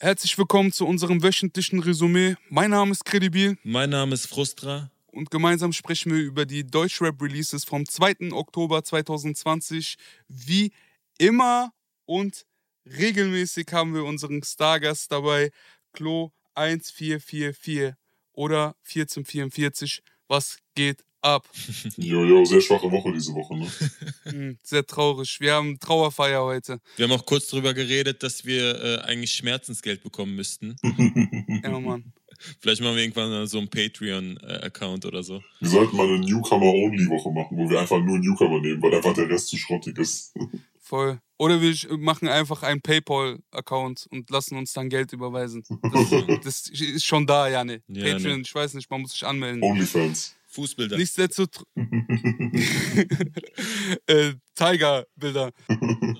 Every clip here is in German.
Herzlich willkommen zu unserem wöchentlichen Resümee. Mein Name ist Credibil. Mein Name ist Frustra. Und gemeinsam sprechen wir über die Deutschrap-Releases vom 2. Oktober 2020. Wie immer und regelmäßig haben wir unseren Stargast dabei, Klo 1444 oder 1444. Was geht ab? Jojo, sehr schwache Woche diese Woche, ne? Hm, sehr traurig. Wir haben Trauerfeier heute. Wir haben auch kurz darüber geredet, dass wir äh, eigentlich Schmerzensgeld bekommen müssten. ja, Mann. Vielleicht machen wir irgendwann so einen Patreon-Account oder so. Wir sollten mal eine Newcomer-Only-Woche machen, wo wir einfach nur Newcomer nehmen, weil einfach der Rest zu schrottig ist. Voll. Oder wir machen einfach einen PayPal-Account und lassen uns dann Geld überweisen. Das, das ist schon da, Janne. Ja, Patreon, ne. ich weiß nicht, man muss sich anmelden. Onlyfans. Fußbilder. Nichtsdestotrotz. äh, Tiger-Bilder.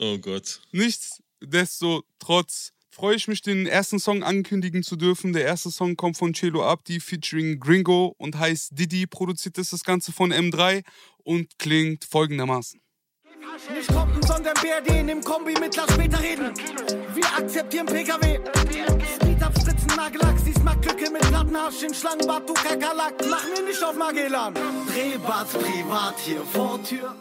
Oh Gott. Nichtsdestotrotz freue ich mich, den ersten Song ankündigen zu dürfen. Der erste Song kommt von Chelo Abdi featuring Gringo und heißt Didi. Produziert ist das Ganze von M3 und klingt folgendermaßen. Nicht Kompen, sondern BRD im Kombi mit Lass später reden. Wir akzeptieren PKW. Speed up, Spritzen, Nagellack, siehst Macklücke mit Plattenarsch in Schlangenbad, du Kakerlack. Mach mir nicht auf Magellan. Drehbad privat hier vor Tür.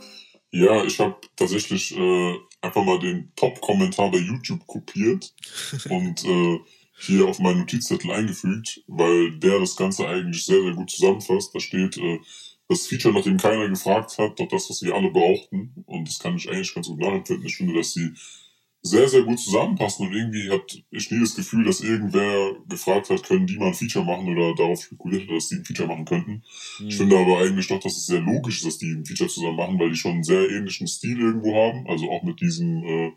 Ja, ich habe tatsächlich äh, einfach mal den Top-Kommentar bei YouTube kopiert und äh, hier auf meinen Notizzettel eingefügt, weil der das Ganze eigentlich sehr, sehr gut zusammenfasst. Da steht, äh, das Feature, nach dem keiner gefragt hat, doch das, was wir alle brauchten. Und das kann ich eigentlich ganz gut nachempfinden. Ich finde, dass sie sehr, sehr gut zusammenpassen und irgendwie hat ich nie das Gefühl, dass irgendwer gefragt hat, können die mal ein Feature machen oder darauf spekuliert hat, dass die ein Feature machen könnten. Mhm. Ich finde aber eigentlich doch, dass es sehr logisch ist, dass die ein Feature zusammen machen, weil die schon einen sehr ähnlichen Stil irgendwo haben. Also auch mit diesem, äh,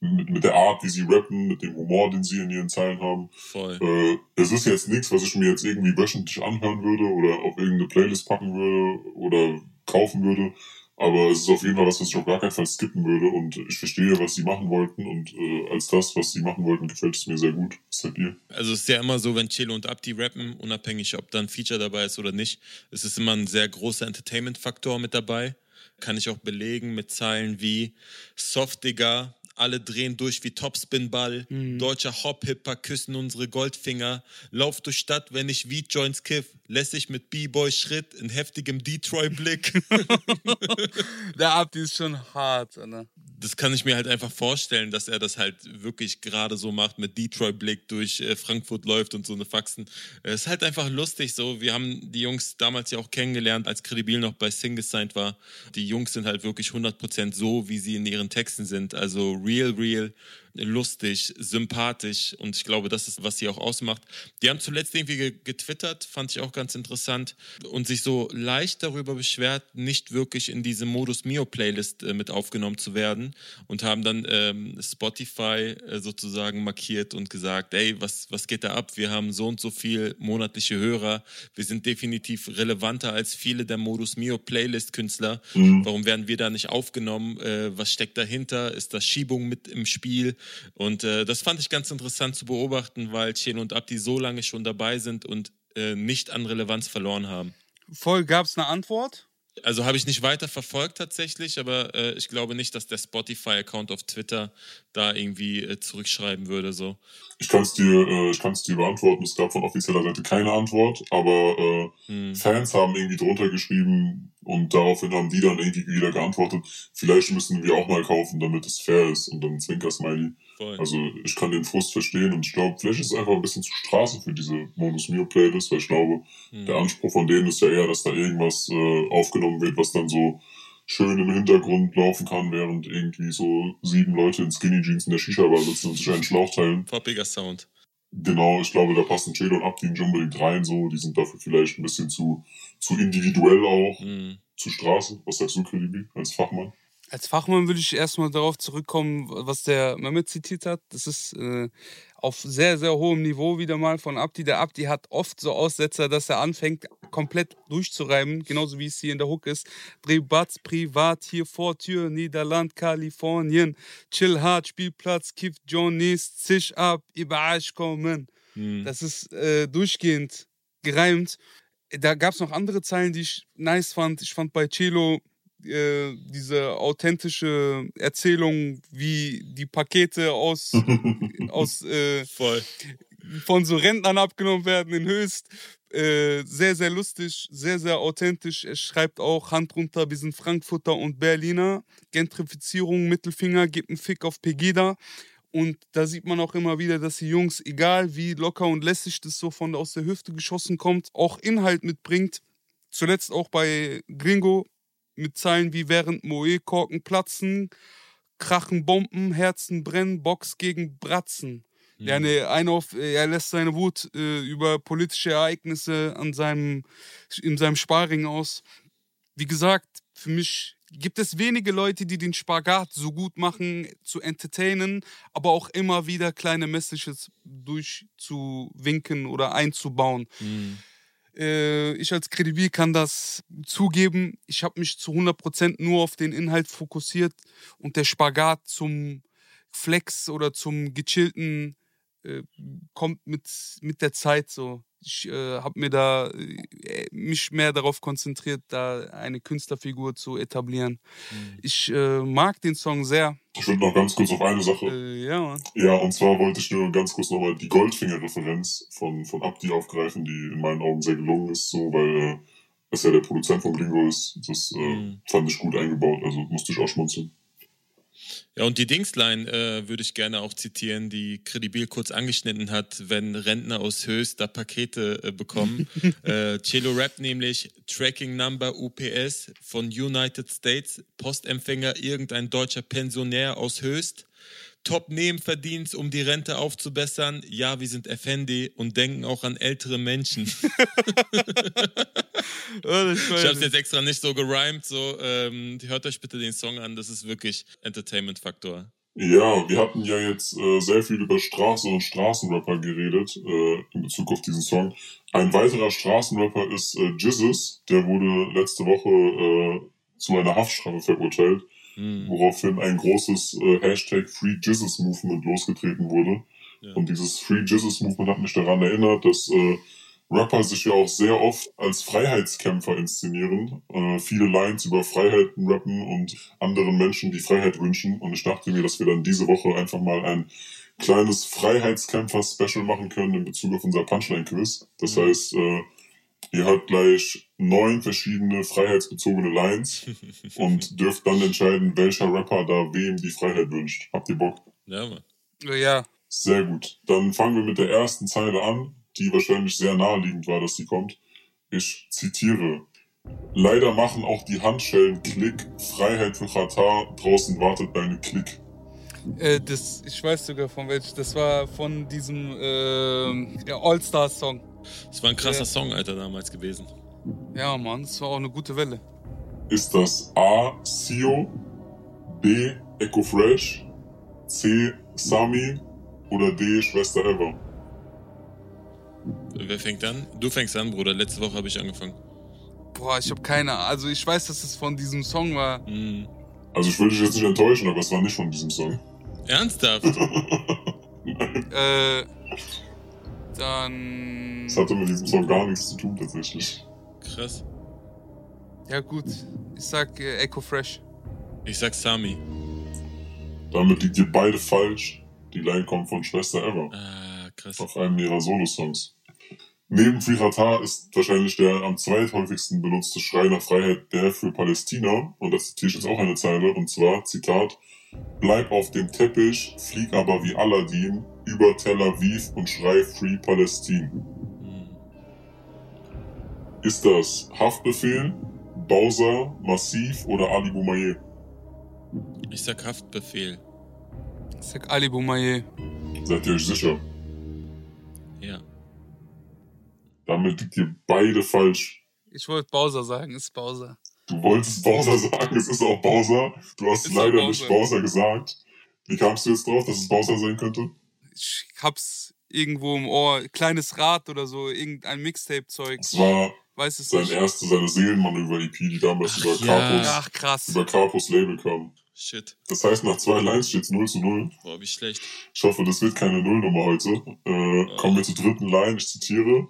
mit, mit der Art, wie sie rappen, mit dem Humor, den sie in ihren Zeilen haben. Voll. Äh, es ist jetzt nichts, was ich mir jetzt irgendwie wöchentlich anhören würde oder auf irgendeine Playlist packen würde oder kaufen würde. Aber es ist auf jeden Fall was, was ich auf gar keinen Fall skippen würde. Und ich verstehe, was sie machen wollten. Und äh, als das, was sie machen wollten, gefällt es mir sehr gut. Was seid ihr? Also es ist ja immer so, wenn Chelo und Abdi rappen, unabhängig, ob da ein Feature dabei ist oder nicht, es ist immer ein sehr großer Entertainment-Faktor mit dabei. Kann ich auch belegen mit Zeilen wie Soft Digga, alle drehen durch wie Topspinball. Mhm. Deutscher Hop-Hipper küssen unsere Goldfinger. Lauf durch Stadt, wenn ich wie Joints kiff. Lässig mit B-Boy Schritt in heftigem Detroit-Blick. Der Abdi ist schon hart, oder? Das kann ich mir halt einfach vorstellen, dass er das halt wirklich gerade so macht, mit Detroit-Blick durch äh, Frankfurt läuft und so eine Faxen. Es ist halt einfach lustig so. Wir haben die Jungs damals ja auch kennengelernt, als Credibil noch bei Sing gesigned war. Die Jungs sind halt wirklich 100% so, wie sie in ihren Texten sind. Also real, real, lustig, sympathisch und ich glaube, das ist, was sie auch ausmacht. Die haben zuletzt irgendwie getwittert, fand ich auch ganz interessant und sich so leicht darüber beschwert, nicht wirklich in diese Modus Mio Playlist äh, mit aufgenommen zu werden und haben dann ähm, Spotify äh, sozusagen markiert und gesagt, ey, was, was geht da ab? Wir haben so und so viel monatliche Hörer, wir sind definitiv relevanter als viele der Modus Mio Playlist Künstler. Mhm. Warum werden wir da nicht aufgenommen? Äh, was steckt dahinter? Ist da Schiebung mit im Spiel? Und äh, das fand ich ganz interessant zu beobachten, weil Chen und Abdi so lange schon dabei sind und äh, nicht an Relevanz verloren haben. Voll, gab es eine Antwort? Also habe ich nicht weiter verfolgt tatsächlich, aber äh, ich glaube nicht, dass der Spotify-Account auf Twitter da irgendwie äh, zurückschreiben würde. So. Ich kann es dir, äh, dir beantworten. Es gab von offizieller Seite keine Antwort, aber äh, hm. Fans haben irgendwie drunter geschrieben und daraufhin haben die dann irgendwie wieder geantwortet. Vielleicht müssen wir auch mal kaufen, damit es fair ist und dann Zwinker-Smiley. Also ich kann den Frust verstehen und ich glaube, vielleicht ist es einfach ein bisschen zu Straße für diese Modus Mio Playlist, weil ich glaube, hm. der Anspruch von denen ist ja eher, dass da irgendwas äh, aufgenommen wird, was dann so schön im Hintergrund laufen kann, während irgendwie so sieben Leute in Skinny Jeans in der Shisha-Bar sitzen und sich einen Schlauch teilen. Poppiger Sound. Genau, ich glaube, da passen Chelo und Abdi nicht unbedingt rein, so. Die sind dafür vielleicht ein bisschen zu, zu individuell auch, mhm. zu Straße. Was sagst du, Kredibil, als Fachmann? Als Fachmann würde ich erstmal darauf zurückkommen, was der Mehmet zitiert hat. Das ist äh, auf sehr, sehr hohem Niveau wieder mal von Abdi. Der Abdi hat oft so Aussetzer, dass er anfängt, komplett durchzureiben, genauso wie es hier in der Hook ist. Privat, privat, hier vor Tür, Niederland, Kalifornien. Chill hart, Spielplatz, Kiff Johnny's, Zisch ab, Ibash kommen. Mhm. Das ist äh, durchgehend gereimt. Da gab es noch andere Zeilen, die ich nice fand. Ich fand bei Cello äh, diese authentische Erzählung, wie die Pakete aus, aus äh, Voll. von so Rentnern abgenommen werden in Höchst. Äh, sehr, sehr lustig, sehr, sehr authentisch. Er schreibt auch Hand runter, wir sind Frankfurter und Berliner. Gentrifizierung, Mittelfinger, gibt einen Fick auf Pegida. Und da sieht man auch immer wieder, dass die Jungs, egal wie locker und lässig das so von aus der Hüfte geschossen kommt, auch Inhalt mitbringt. Zuletzt auch bei Gringo mit Zeilen wie während Moe Korken platzen, krachen Bomben, Herzen brennen, Box gegen Bratzen. Mhm. Ja, ne, einer auf, er lässt seine Wut äh, über politische Ereignisse an seinem, in seinem Sparring aus. Wie gesagt, für mich gibt es wenige Leute, die den Spagat so gut machen, zu entertainen, aber auch immer wieder kleine Messages durchzuwinken oder einzubauen. Mhm. Äh, ich als Kredibil kann das zugeben. Ich habe mich zu 100% nur auf den Inhalt fokussiert und der Spagat zum Flex oder zum gechillten äh, kommt mit, mit der Zeit so. Ich äh, habe mir da äh, mich mehr darauf konzentriert, da eine Künstlerfigur zu etablieren. Mhm. Ich äh, mag den Song sehr. Ich würde noch ganz kurz auf eine Sache. Äh, ja, Mann. Ja, und zwar wollte ich nur ganz kurz nochmal die Goldfinger-Referenz von, von Abdi aufgreifen, die in meinen Augen sehr gelungen ist, so, weil es ja der Produzent von Gringo ist. Das Mhm. fand ich gut eingebaut, also musste ich auch schmunzeln. Ja, und die Dingsline äh, würde ich gerne auch zitieren, die Credibil kurz angeschnitten hat, wenn Rentner aus Höchst da Pakete äh, bekommen. äh, Cello Rap nämlich Tracking Number UPS von United States, Postempfänger irgendein deutscher Pensionär aus Höchst. Top-Nebenverdienst, um die Rente aufzubessern. Ja, wir sind Effendi und denken auch an ältere Menschen. Das Ich habe es jetzt extra nicht so gerimt. So, ähm, hört euch bitte den Song an. Das ist wirklich Entertainment-Faktor. Ja, wir hatten ja jetzt äh, sehr viel über Straße und Straßenrapper geredet äh, in Bezug auf diesen Song. Ein weiterer Straßenrapper ist äh, Jizzes, der wurde letzte Woche äh, zu einer Haftstrafe verurteilt, Hm. woraufhin ein großes äh, Hashtag Free Jizzes Movement losgetreten wurde. Ja. Und dieses Free Jizzes Movement hat mich daran erinnert, dass äh, Rapper sich ja auch sehr oft als Freiheitskämpfer inszenieren, äh, viele Lines über Freiheiten rappen und anderen Menschen die Freiheit wünschen. Und ich dachte mir, dass wir dann diese Woche einfach mal ein kleines Freiheitskämpfer-Special machen können in Bezug auf unser Punchline-Quiz. Das Mhm. heißt, äh, ihr habt gleich neun verschiedene freiheitsbezogene Lines und dürft dann entscheiden, welcher Rapper da wem die Freiheit wünscht. Habt ihr Bock? Ja, Mann. Ja, Sehr gut. Dann fangen wir mit der ersten Zeile an, die wahrscheinlich sehr naheliegend war, dass sie kommt. Ich zitiere. Leider machen auch die Handschellen Klick. Freiheit für Katar. Draußen wartet deine Klick. Äh, das, ich weiß sogar von welchem. Das war von diesem ja, All-Star-Song. Das war ein krasser Ja. Song, Alter, damals gewesen. Ja, Mann, das war auch eine gute Welle. Ist das A. Sio, B. Echo Fresh, C. Sami oder D. Schwester Eva? Wer fängt an? Du fängst an, Bruder. Letzte Woche habe ich angefangen. Boah, ich habe keine Also ich weiß, dass es von diesem Song war. Hm. Also ich will dich jetzt nicht enttäuschen, aber es war nicht von diesem Song. Ernsthaft? Äh, dann... Es hatte mit diesem Song gar nichts zu tun tatsächlich. Krass. Ja gut, ich sag äh, Echo Fresh. Ich sag Sami. Damit liegt ihr beide falsch. Die Line kommt von Schwester Eva. Ah, krass. auf einem ihrer Solo-Songs. Neben Friratar ist wahrscheinlich der am zweithäufigsten benutzte Schrei nach Freiheit der für Palästina. Und das zitiere ich jetzt auch eine Zeile. Und zwar, Zitat, Bleib auf dem Teppich, flieg aber wie Aladdin über Tel Aviv und schrei Free Palestine. Hm. Ist das Haftbefehl, Bowser, Massiv oder Ali Boumaier? Ich sag Haftbefehl. Ich sag Ali Boumaier. Seid ihr euch sicher? Ja. Damit liegt ihr beide falsch. Ich wollte Bowser sagen, ist Bowser. Du wolltest Bowser sagen, es ist auch Bowser. Du hast Ist leider Bowser. nicht Bowser gesagt. Wie kamst du jetzt drauf, dass es Bowser sein könnte? Ich hab's irgendwo im Ohr. Kleines Rad oder so, irgendein Mixtape-Zeug. Es war Weiß es sein nicht. erste, seine Seelenmanöver-EP, die damals Ach über ja. Carpus, Ach, krass. über Carpus Label kam. Shit. Das heißt, nach zwei Lines steht's 0 zu 0. Boah, wie schlecht. Ich hoffe, das wird keine Nullnummer heute. Äh, kommen wir zur dritten Line, ich zitiere.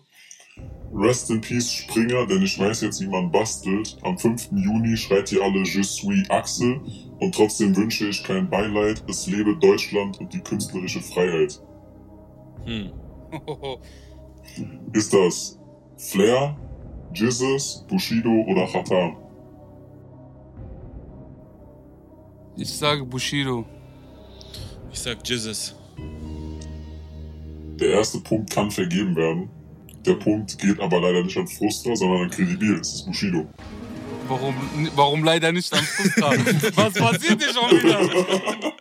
Rest in Peace Springer, denn ich weiß jetzt, wie man bastelt. Am 5. Juni schreit ihr alle Je suis Axel und trotzdem wünsche ich kein Beileid. Es lebe Deutschland und die künstlerische Freiheit. Hm. Ist das Flair, Jesus, Bushido oder Chata? Ich sage Bushido. Ich sag Jesus. Der erste Punkt kann vergeben werden. Der Punkt geht aber leider nicht an Frustra, sondern an Credibil. Es ist Bushido. Warum, warum leider nicht am Frustra? Was passiert hier schon wieder?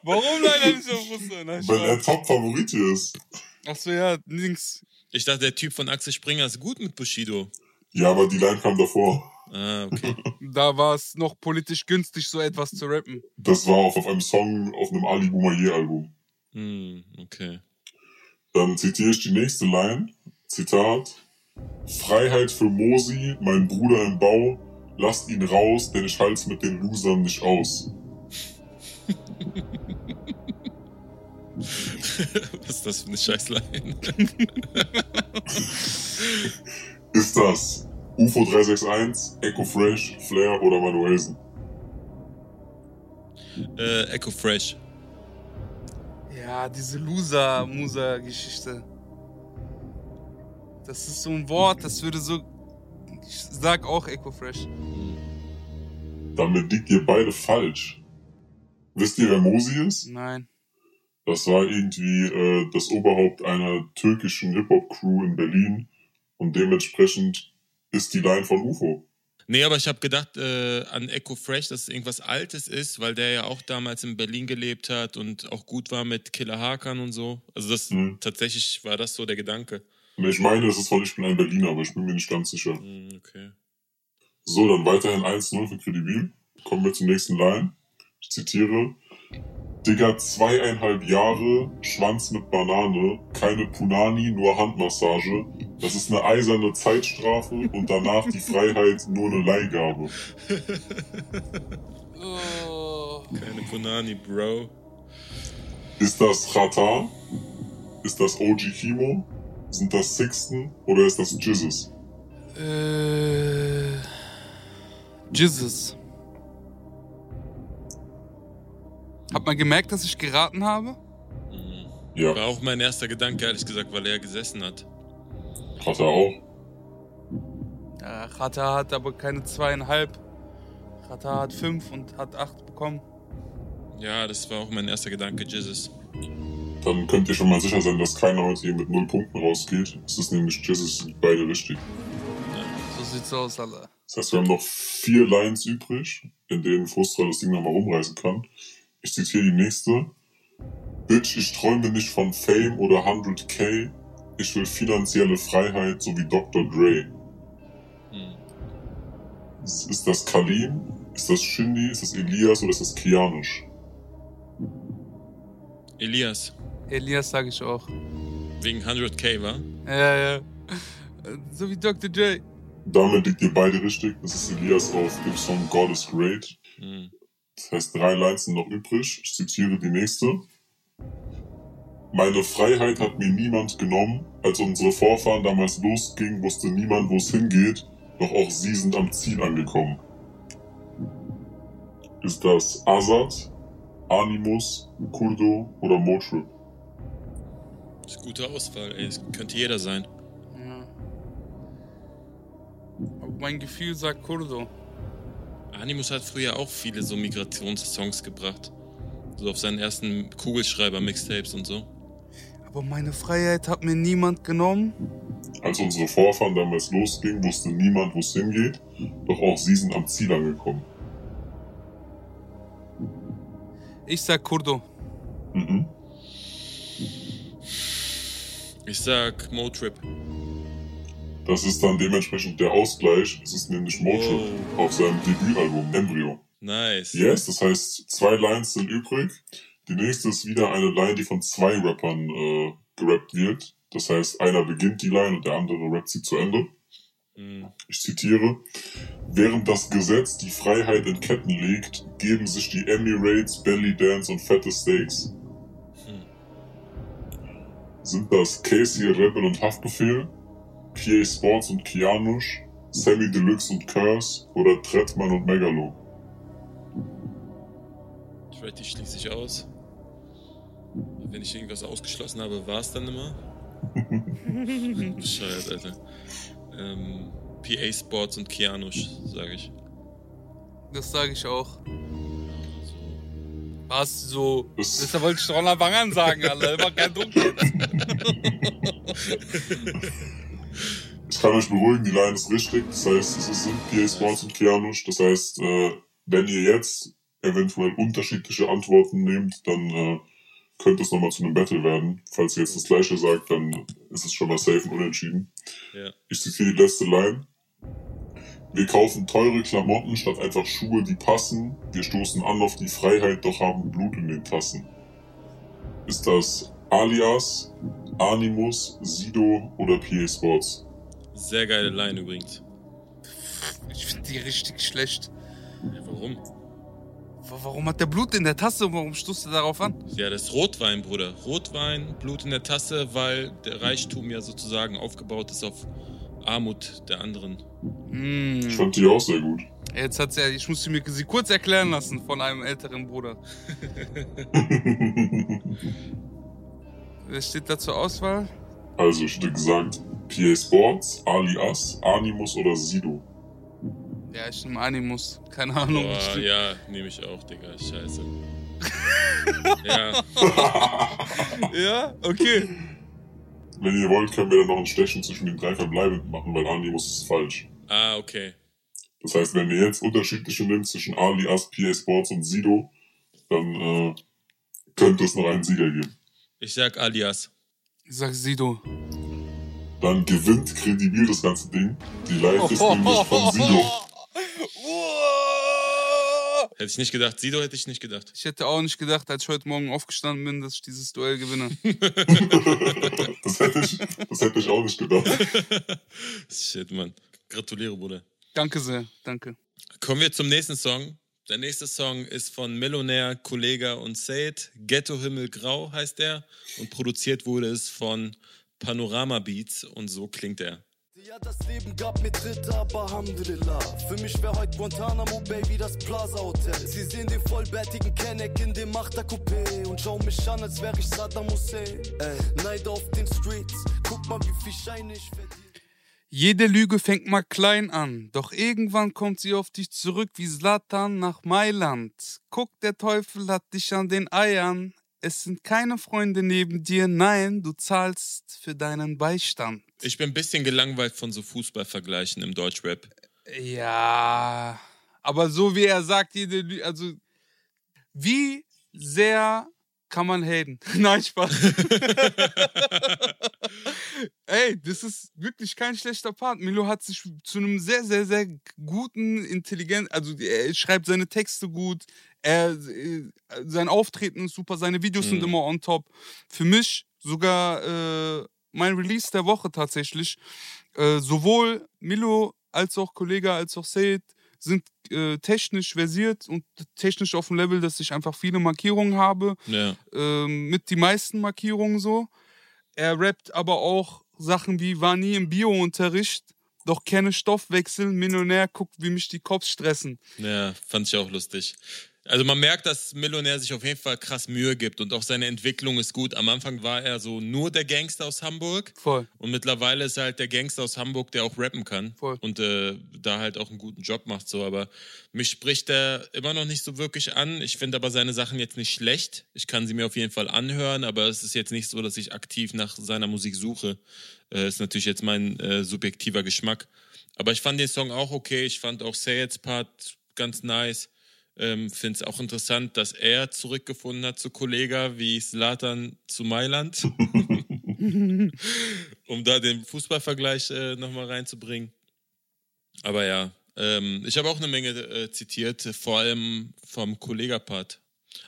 Warum leider nicht am Frustra? Weil er. Top-Favorit hier ist. Achso, ja, links. Ich dachte, der Typ von Axel Springer ist gut mit Bushido. Ja, aber die Line kam davor. Ah, okay. Da war es noch politisch günstig, so etwas zu rappen. Das war auch auf einem Song auf einem Ali Boumaier-Album. Hm, okay. Dann zitiere ich die nächste Line. Zitat. Freiheit für Mosi, mein Bruder im Bau. Lasst ihn raus, denn ich halt's mit den Losern nicht aus. Was ist das für eine Scheißline? Ist das UFO 361, Echo Fresh, Flair oder Manuelsen? äh, Echo Fresh. Ja, diese Loser-Muser-Geschichte. Das ist so ein Wort, das würde so. Ich sag auch Echo Fresh. Damit liegt ihr beide falsch. Wisst ihr, wer Mosi ist? Nein. Das war irgendwie äh, das Oberhaupt einer türkischen Hip-Hop-Crew in Berlin und dementsprechend ist die Line von UFO. Nee, aber ich habe gedacht äh, an Echo Fresh, dass es irgendwas Altes ist, weil der ja auch damals in Berlin gelebt hat und auch gut war mit Killer Hakan und so. Also das Mhm. tatsächlich war das so der Gedanke. Ich meine, es ist von Ich bin ein Berliner, aber ich bin mir nicht ganz sicher. Hm, okay. So, dann weiterhin 1-0 für Credibil. Kommen wir zur nächsten Line. Ich zitiere. Digga, zweieinhalb Jahre, Schwanz mit Banane, keine Punani, nur Handmassage. Das ist eine eiserne Zeitstrafe und danach die Freiheit nur eine Leihgabe. Oh. Keine Punani, Bro. Ist das Chata? Ist das OG Kimo? Sind das Sixten oder ist das Jizzes? Äh. Jesus. Hat man gemerkt, dass ich geraten habe? Hm. Ja, War auch mein erster Gedanke, ehrlich gesagt, weil er gesessen hat. Chata auch. Ja, Chata hat aber keine zweieinhalb. Chata hat fünf und hat acht bekommen. Ja, das war auch mein erster Gedanke, Jesus. Dann könnt ihr schon mal sicher sein, dass keiner heute hier mit null Punkten rausgeht. Es ist nämlich sind beide richtig. So sieht's aus, Alter. Das heißt, wir haben noch vier Lines übrig, in denen Frustra das Ding nochmal rumreißen kann. Ich zitiere die nächste. Bitch, ich träume nicht von Fame oder 100k. Ich will finanzielle Freiheit, so wie Dr. Dre. Hm. Ist das Kalim? Ist das Shindy? Ist das Elias oder ist das Kianisch? Elias, Elias sage ich auch. wegen 100k, war? Ja, ja. So wie Dr. J. Damit liegt ihr beide richtig. Das ist Elias auf dem Song God is Great. Hm. Das heißt, drei Lines sind noch übrig. Ich zitiere die nächste. Meine Freiheit hat mir niemand genommen. Als unsere Vorfahren damals losgingen, wusste niemand, wo es hingeht. Doch auch sie sind am Ziel angekommen. Ist das Azad, Animus, Kurdo oder Motrip? Das ist gute Auswahl, ey. Das könnte jeder sein. Ja. Aber mein Gefühl sagt Kurdo. Animus hat früher auch viele so Migrationssongs gebracht. So auf seinen ersten Kugelschreiber-Mixtapes und so. Aber meine Freiheit hat mir niemand genommen. Als unsere Vorfahren damals losgingen, wusste niemand, wo es hingeht. Doch auch sie sind am Ziel angekommen. Ich sag Kurdo. Mhm. Ich sag Motrip. Das ist dann dementsprechend der Ausgleich. Es ist nämlich Motrip Oh. auf seinem Debütalbum Embryo. Nice. Yes, das heißt, zwei Lines sind übrig. Die nächste ist wieder eine Line, die von zwei Rappern äh, gerappt wird. Das heißt, einer beginnt die Line und der andere rappt sie zu Ende. Hm. Ich zitiere. Während das Gesetz die Freiheit in Ketten legt, geben sich die Emirates, Belly Dance und fette Steaks. Sind das Casey, Rebel und Haftbefehl? PA Sports und Kianush, Sammy Deluxe und Curse oder Trettmann und Megalo? Tretty schließe ich aus. Wenn ich irgendwas ausgeschlossen habe, war es dann immer. Bescheuert, Alter. Ähm, PA Sports und Kianush, sage ich. Das sage ich auch. Was so? Das- Das wollte ich doch Anfang an sagen, Alter. Immer kein Druck jetzt. Ich kann euch beruhigen, die Line ist richtig. Das heißt, es sind PA Sports und Kianush. Das heißt, äh, wenn ihr jetzt eventuell unterschiedliche Antworten nehmt, dann äh, könnte es nochmal zu einem Battle werden. Falls ihr jetzt das gleiche sagt, dann ist es schon mal safe und unentschieden. Ja. Ich zitiere die letzte Line. Wir kaufen teure Klamotten statt einfach Schuhe, die passen. Wir stoßen an auf die Freiheit, doch haben Blut in den Tassen. Ist das Alias, Animus, Sido oder PA Sports? Sehr geile Line übrigens. Ich finde die richtig schlecht. Ja, warum? Wa- Warum hat der Blut in der Tasse und warum stoßt er darauf an? Ja, das ist Rotwein, Bruder. Rotwein, Blut in der Tasse, weil der Reichtum ja sozusagen aufgebaut ist auf Armut der anderen. Ich Hm. fand die auch sehr gut. Jetzt hat sie, ich musste mir sie kurz erklären lassen von einem älteren Bruder. Wer steht da zur Auswahl? Also, ich hätte gesagt, PA Sports, Alias, Animus oder Sido. Ja, ich nehme Animus. Keine Ahnung. Boah, ja, nehme ich auch, Digga. Scheiße. ja, ja, okay. Wenn ihr wollt, können wir dann noch ein Stechen zwischen den drei Verbleibenden machen, weil Animus ist falsch. ah, okay. Das heißt, wenn ihr jetzt unterschiedliche nimmt zwischen Alias, PA Sports und Sido, dann äh, könnte es noch einen Sieger geben. Ich sag Alias. Ich sag Sido. Dann gewinnt kredibil das ganze Ding. Die Live ist nämlich von Sido. Hätte ich nicht gedacht. Sido hätte ich nicht gedacht. Ich hätte auch nicht gedacht, als ich heute Morgen aufgestanden bin, dass ich dieses Duell gewinne. Das hätte ich, das hätte ich auch nicht gedacht. Shit, Mann. Gratuliere, Bruder. Danke sehr, danke. Kommen wir zum nächsten Song. Der nächste Song ist von Millionär, Kollega und Said. Ghetto Himmel Grau heißt er. Und produziert wurde es von Panorama Beats. Und so klingt er. Ja, das Leben gab mir Tritte, aber Alhamdulillah. Für mich wär heute Guantanamo, Baby, das Plaza Hotel. Sie sehen den vollbärtigen Kenneck in dem Achtercoupé und schauen mich an, als wär ich Saddam Hussein. Neid auf den Streets, guck mal, wie viel Schein ich verdiene. Jede Lüge fängt mal klein an, doch irgendwann kommt sie auf dich zurück wie Slatan nach Mailand. Guck, der Teufel hat dich an den Eiern. Es sind keine Freunde neben dir, nein, du zahlst für deinen Beistand. Ich bin ein bisschen gelangweilt von so Fußballvergleichen im Deutschrap. Ja, aber so wie er sagt, jede also wie sehr kann man haten? Nein, Spaß. Ey, das ist wirklich kein schlechter Part. Milo hat sich zu einem sehr, sehr, sehr guten, intelligenten, also er schreibt seine Texte gut, er, äh, sein Auftreten ist super, seine Videos sind Mhm. immer on top. Für mich sogar äh, mein Release der Woche tatsächlich. Äh, sowohl Milo als auch Kollege als auch Said sind äh, technisch versiert und technisch auf dem Level, dass ich einfach viele Markierungen habe Ja. ähm, mit die meisten Markierungen so. Er rappt aber auch Sachen wie war nie im Bio-Unterricht, doch kenne Stoffwechsel, Millionär, guckt, wie mich die Cops stressen. Ja, fand ich auch lustig. Also man merkt, dass Millionär sich auf jeden Fall krass Mühe gibt und auch seine Entwicklung ist gut. Am Anfang war er so nur der Gangster aus Hamburg Voll. und mittlerweile ist er halt der Gangster aus Hamburg, der auch rappen kann Voll. und äh, da halt auch einen guten Job macht. So, aber mich spricht er immer noch nicht so wirklich an. Ich finde aber seine Sachen jetzt nicht schlecht. Ich kann sie mir auf jeden Fall anhören, aber es ist jetzt nicht so, dass ich aktiv nach seiner Musik suche. Äh, ist natürlich jetzt mein äh, subjektiver Geschmack. Aber ich fand den Song auch okay. Ich fand auch Sayeds Part ganz nice. Ähm, Finde es auch interessant, dass er zurückgefunden hat zu Kollega wie Slatan zu Mailand. um da den Fußballvergleich äh, nochmal reinzubringen. Aber ja, ähm, ich habe auch eine Menge äh, zitiert, vor allem vom Kollega-Part.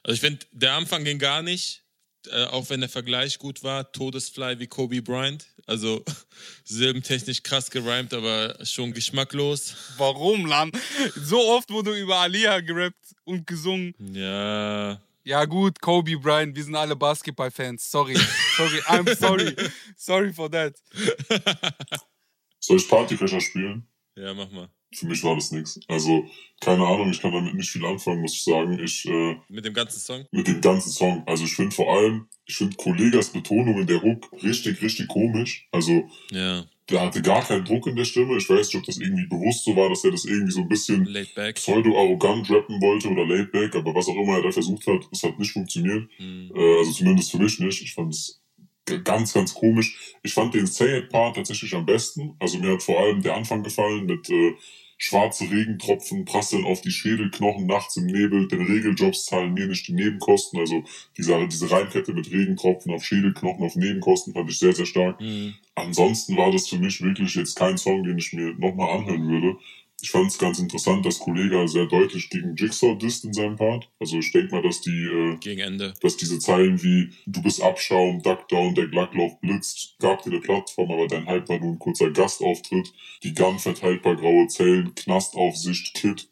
Also ich finde, der Anfang ging gar nicht, äh, auch wenn der Vergleich gut war, Todesfly wie Kobe Bryant. Also silbentechnisch krass gereimt, aber schon geschmacklos. Warum, Lan? So oft wurde über Alia gerappt und gesungen. Ja, Ja gut, Kobe Bryant, wir sind alle Basketball-Fans. Sorry, sorry, I'm sorry. Sorry for that. Soll ich Partyfächer spielen? Ja, mach mal. Für mich war das nichts. Also, keine Ahnung, ich kann damit nicht viel anfangen, muss ich sagen. Ich, äh, Mit dem ganzen Song? mit dem ganzen Song. Also ich finde vor allem, ich finde Kollegas Betonung in der Hook richtig, richtig komisch. Also Ja. der hatte gar keinen Druck in der Stimme. Ich weiß nicht, ob das irgendwie bewusst so war, dass er das irgendwie so ein bisschen pseudo-arrogant rappen wollte oder laid back, aber was auch immer er da versucht hat, es hat nicht funktioniert. Hm. Äh, also zumindest für mich nicht. Ich fand es ganz, ganz komisch. Ich fand den Say It Part tatsächlich am besten. Also mir hat vor allem der Anfang gefallen mit äh, schwarze Regentropfen prasseln auf die Schädelknochen nachts im Nebel. Denn Regeljobs zahlen mir nicht die Nebenkosten. Also diese, diese Reimkette mit Regentropfen auf Schädelknochen auf Nebenkosten fand ich sehr, sehr stark. Hm. Ansonsten war das für mich wirklich jetzt kein Song, den ich mir nochmal anhören würde. Ich fand es ganz interessant, dass Kollega sehr deutlich gegen Jigsaw disst in seinem Part. Also ich denke mal, dass die, äh, Gegen Ende. dass diese Zeilen wie Du bist Abschaum, Duckdown, der Glacklauf blitzt, gab dir eine Plattform, aber dein Hype war nur ein kurzer Gastauftritt, die Gun verteilt paar graue Zellen, Knastaufsicht, Kid.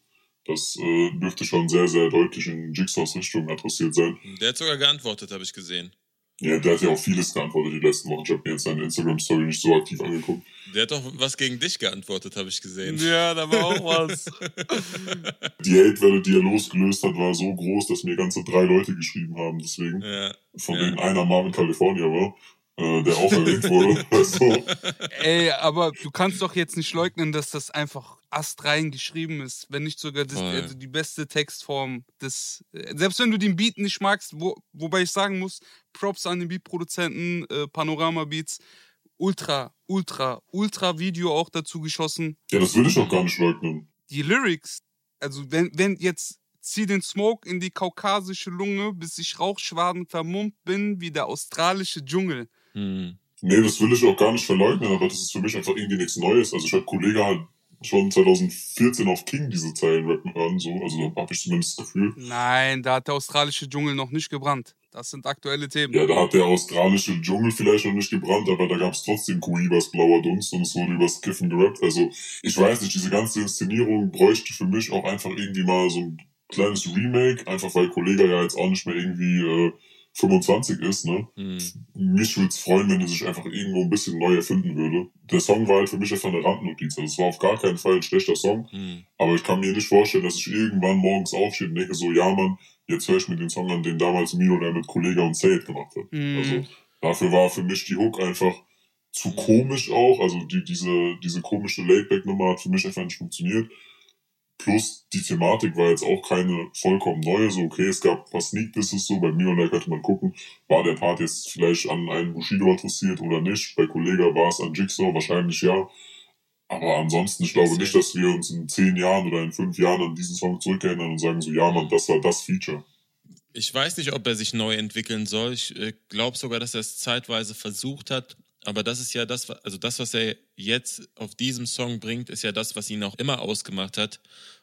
Das äh, dürfte schon sehr, sehr deutlich in Jigsaws Richtung adressiert sein. Der hat sogar geantwortet, habe ich gesehen. Ja, der hat ja auch vieles geantwortet die letzten Wochen. Ich habe mir jetzt seine Instagram-Story nicht so aktiv angeguckt. Der hat doch was gegen dich geantwortet, habe ich gesehen. Ja, da war auch was. Die Hate-Welle, die er losgelöst hat, war so groß, dass mir ganze drei Leute geschrieben haben. Deswegen, Ja. von Ja. denen einer Marvin California war, äh, der auch erwähnt wurde. Also, Ey, aber du kannst doch jetzt nicht leugnen, dass das einfach astrein geschrieben ist, wenn nicht sogar das, also die beste Textform des. äh, Selbst wenn du den Beat nicht magst, wo, wobei ich sagen muss, Props an den Beatproduzenten, äh, Panorama Beats, ultra, ultra, ultra Video auch dazu geschossen. ja, das will ich auch gar nicht leugnen. Die Lyrics, also wenn, wenn jetzt zieh den Smoke in die kaukasische Lunge, bis ich Rauchschwaden vermummt bin wie der australische Dschungel. Hm. Nee, das will ich auch gar nicht verleugnen, aber das ist für mich einfach irgendwie nichts Neues. Also ich habe Kollege halt schon 2014 auf King diese Zeilen rappen hören, so. Also habe ich zumindest das Gefühl. Nein, da hat der australische Dschungel noch nicht gebrannt. Das sind aktuelle Themen. Ja, da hat der australische Dschungel vielleicht noch nicht gebrannt, aber da gab es trotzdem Kuibas blauer Dunst und es wurde übers Kiffen gerappt. Also ich weiß nicht, diese ganze Inszenierung bräuchte für mich auch einfach irgendwie mal so ein kleines Remake, einfach weil Kollege ja jetzt auch nicht mehr irgendwie äh, 25 ist, ne? Hm. Mich würde es freuen, wenn er sich einfach irgendwo ein bisschen neu erfinden würde. Der Song war halt für mich einfach eine Randnotiz. Also es war auf gar keinen Fall ein schlechter Song, Hm. aber ich kann mir nicht vorstellen, dass ich irgendwann morgens aufstehe und denke so, ja Mann, jetzt höre ich mir den Song an, den damals Milo der mit Kollega und Sayed gemacht hat. Mhm. Also dafür war für mich die Hook einfach zu komisch auch. Also die, diese, diese komische Laidback-Nummer hat für mich einfach nicht funktioniert. Plus die Thematik war jetzt auch keine vollkommen neue. So, okay, es gab ein paar Sneak Disses so. Bei mir und da könnte man gucken, war der Part jetzt vielleicht an einen Bushido adressiert oder nicht. Bei Kollega war es an Jigsaw, wahrscheinlich ja. Aber ansonsten, ich glaube nicht, dass wir uns in zehn Jahren oder in fünf Jahren an diesen Song zurückerinnern und sagen so, ja Mann, das war das Feature. Ich weiß nicht, ob er sich neu entwickeln soll. Ich äh, glaube sogar, dass er es zeitweise versucht hat. Aber das ist ja das, also das, was er jetzt auf diesem Song bringt, ist ja das, was ihn auch immer ausgemacht hat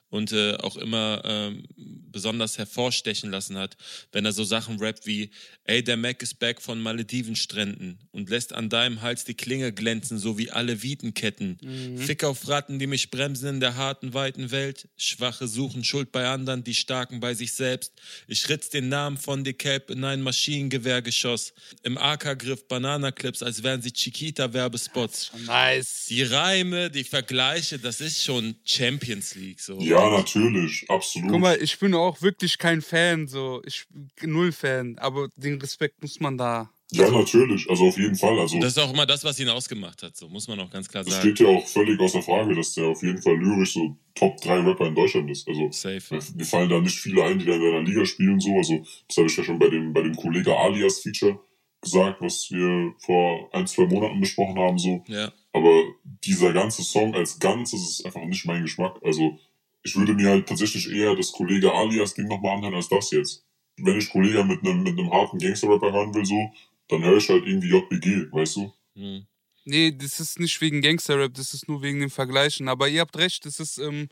und äh, auch immer ähm, besonders hervorstechen lassen hat, wenn er so Sachen rappt wie, ey, der Mac ist back von Maledivenstränden und lässt an deinem Hals die Klinge glänzen, so wie alle Vitenketten. Fick auf Ratten, die mich bremsen in der harten, weiten Welt. Schwache suchen Schuld bei anderen, die Starken bei sich selbst. Ich ritz den Namen von DeKalb in ein Maschinengewehrgeschoss. Im AK-Griff Bananaclips, als wären sie Chiquita-Werbespots. Nice. Die Reime, die Vergleiche, das ist schon Champions League. So. Ja, natürlich, absolut. Guck mal, ich bin auch wirklich kein Fan, so. Ich bin null Fan, aber den Respekt muss man da. Ja, natürlich, also auf jeden Fall. Also Das ist auch immer das, was ihn ausgemacht hat, so muss man auch ganz klar es sagen. steht ja auch völlig außer Frage, dass der auf jeden Fall lyrisch so Top 3 Rapper in Deutschland ist. Also Safe. mir fallen da nicht viele ein, die da in seiner Liga spielen so. Also das habe ich ja schon bei dem bei dem Kollege Alias Feature gesagt, was wir vor ein zwei Monaten besprochen haben so. Ja. Aber dieser ganze Song als Ganzes ist einfach nicht mein Geschmack. Also ich würde mir halt tatsächlich eher das Kollege Alias Ding nochmal anhören als das jetzt. Wenn ich Kollege mit einem mit harten Gangster-Rapper hören will so, dann höre ich halt irgendwie JBG, weißt du? Hm. Nee, das ist nicht wegen Gangster-Rap, das ist nur wegen dem Vergleichen. Aber ihr habt recht, das ist ähm,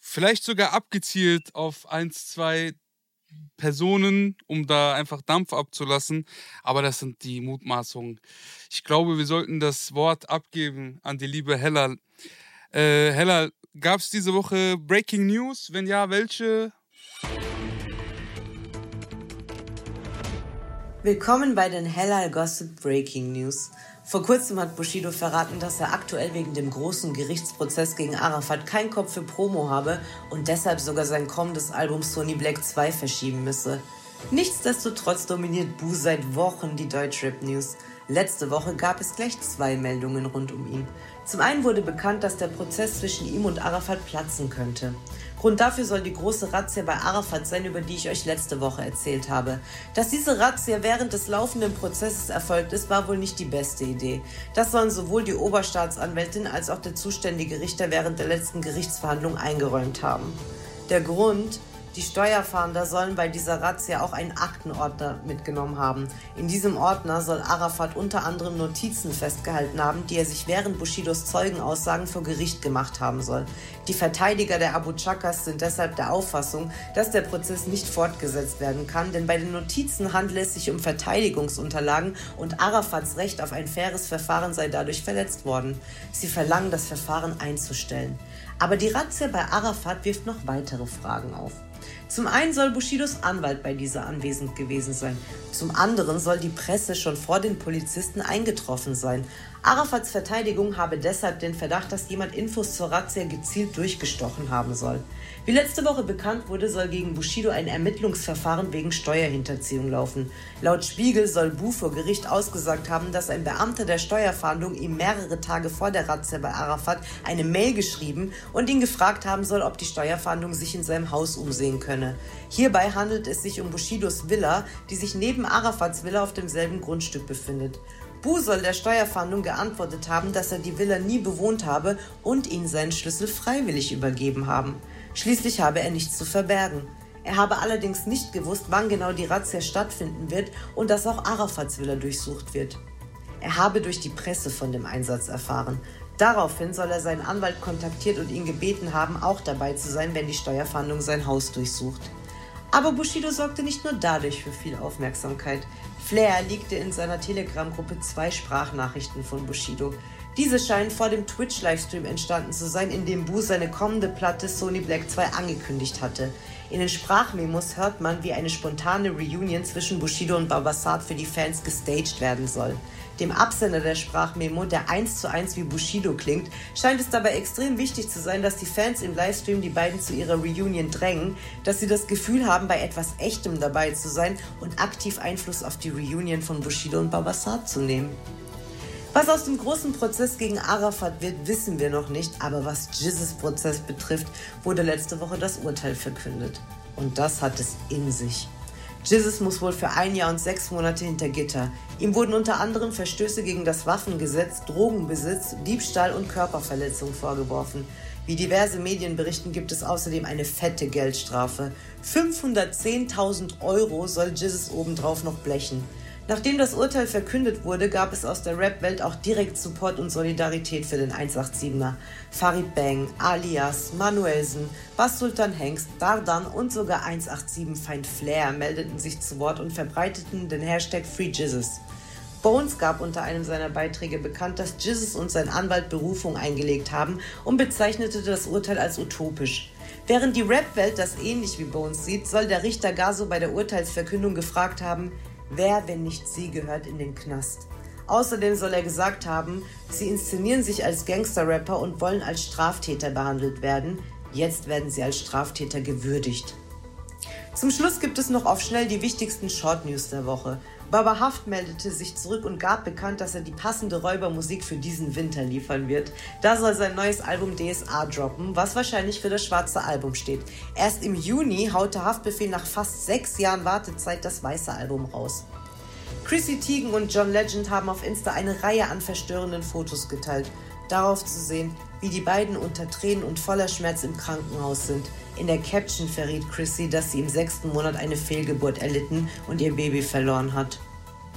vielleicht sogar abgezielt auf eins, zwei Personen, um da einfach Dampf abzulassen. Aber das sind die Mutmaßungen. Ich glaube, wir sollten das Wort abgeben an die liebe Hella. Äh, Hella, gab es diese Woche Breaking News? Wenn ja, welche? Willkommen bei den Hellal Gossip Breaking News. Vor kurzem hat Bushido verraten, dass er aktuell wegen dem großen Gerichtsprozess gegen Arafat keinen Kopf für Promo habe und deshalb sogar sein kommendes Album Sony Black 2 verschieben müsse. Nichtsdestotrotz dominiert Bu seit Wochen die Deutschrap News. Letzte Woche gab es gleich zwei Meldungen rund um ihn. Zum einen wurde bekannt, dass der Prozess zwischen ihm und Arafat platzen könnte. Grund dafür soll die große Razzia bei Arafat sein, über die ich euch letzte Woche erzählt habe. Dass diese Razzia während des laufenden Prozesses erfolgt ist, war wohl nicht die beste Idee. Das sollen sowohl die Oberstaatsanwältin als auch der zuständige Richter während der letzten Gerichtsverhandlung eingeräumt haben. Der Grund, die Steuerfahnder sollen bei dieser Razzia auch einen Aktenordner mitgenommen haben. In diesem Ordner soll Arafat unter anderem Notizen festgehalten haben, die er sich während Bushidos Zeugenaussagen vor Gericht gemacht haben soll. Die Verteidiger der Abu Chakas sind deshalb der Auffassung, dass der Prozess nicht fortgesetzt werden kann, denn bei den Notizen handele es sich um Verteidigungsunterlagen und Arafats Recht auf ein faires Verfahren sei dadurch verletzt worden. Sie verlangen, das Verfahren einzustellen. Aber die Razzia bei Arafat wirft noch weitere Fragen auf. Zum einen soll Bushidos Anwalt bei dieser anwesend gewesen sein. Zum anderen soll die Presse schon vor den Polizisten eingetroffen sein. Arafats Verteidigung habe deshalb den Verdacht, dass jemand Infos zur Razzia gezielt durchgestochen haben soll. Wie letzte Woche bekannt wurde, soll gegen Bushido ein Ermittlungsverfahren wegen Steuerhinterziehung laufen. Laut Spiegel soll Bu vor Gericht ausgesagt haben, dass ein Beamter der Steuerfahndung ihm mehrere Tage vor der Razzia bei Arafat eine Mail geschrieben und ihn gefragt haben soll, ob die Steuerfahndung sich in seinem Haus umsehen könne. Hierbei handelt es sich um Bushidos Villa, die sich neben Arafats Villa auf demselben Grundstück befindet. Bu soll der Steuerfahndung geantwortet haben, dass er die Villa nie bewohnt habe und ihnen seinen Schlüssel freiwillig übergeben haben. Schließlich habe er nichts zu verbergen. Er habe allerdings nicht gewusst, wann genau die Razzia stattfinden wird und dass auch Arafats Villa durchsucht wird. Er habe durch die Presse von dem Einsatz erfahren. Daraufhin soll er seinen Anwalt kontaktiert und ihn gebeten haben, auch dabei zu sein, wenn die Steuerfahndung sein Haus durchsucht. Aber Bushido sorgte nicht nur dadurch für viel Aufmerksamkeit. Flair legte in seiner Telegram-Gruppe zwei Sprachnachrichten von Bushido. Diese scheinen vor dem Twitch-Livestream entstanden zu sein, in dem Bu seine kommende Platte Sony Black 2 angekündigt hatte. In den Sprachmemos hört man, wie eine spontane Reunion zwischen Bushido und Babasat für die Fans gestaged werden soll. Dem Absender der Sprachmemo, der eins zu eins wie Bushido klingt, scheint es dabei extrem wichtig zu sein, dass die Fans im Livestream die beiden zu ihrer Reunion drängen, dass sie das Gefühl haben, bei etwas Echtem dabei zu sein und aktiv Einfluss auf die Reunion von Bushido und Babasat zu nehmen. Was aus dem großen Prozess gegen Arafat wird, wissen wir noch nicht, aber was Jizzes Prozess betrifft, wurde letzte Woche das Urteil verkündet. Und das hat es in sich. Jizzes muss wohl für ein Jahr und sechs Monate hinter Gitter. Ihm wurden unter anderem Verstöße gegen das Waffengesetz, Drogenbesitz, Diebstahl und Körperverletzung vorgeworfen. Wie diverse Medien berichten, gibt es außerdem eine fette Geldstrafe. 510.000 Euro soll Jizzes obendrauf noch blechen. Nachdem das Urteil verkündet wurde, gab es aus der Rap-Welt auch direkt Support und Solidarität für den 187er. Farid Bang, Alias, Manuelsen, Bas Sultan Hengst, Dardan und sogar 187 Feind Flair meldeten sich zu Wort und verbreiteten den Hashtag FreeJizzes. Bones gab unter einem seiner Beiträge bekannt, dass Jizzes und sein Anwalt Berufung eingelegt haben und bezeichnete das Urteil als utopisch. Während die Rap-Welt das ähnlich wie Bones sieht, soll der Richter Gaso bei der Urteilsverkündung gefragt haben, Wer, wenn nicht sie, gehört in den Knast? Außerdem soll er gesagt haben, sie inszenieren sich als Gangster-Rapper und wollen als Straftäter behandelt werden. Jetzt werden sie als Straftäter gewürdigt. Zum Schluss gibt es noch auf schnell die wichtigsten Short News der Woche. Baba Haft meldete sich zurück und gab bekannt, dass er die passende Räubermusik für diesen Winter liefern wird. Da soll sein neues Album DSA droppen, was wahrscheinlich für das schwarze Album steht. Erst im Juni haute Haftbefehl nach fast sechs Jahren Wartezeit das weiße Album raus. Chrissy Teigen und John Legend haben auf Insta eine Reihe an verstörenden Fotos geteilt. Darauf zu sehen, wie die beiden unter Tränen und voller Schmerz im Krankenhaus sind. In der Caption verriet Chrissy, dass sie im sechsten Monat eine Fehlgeburt erlitten und ihr Baby verloren hat.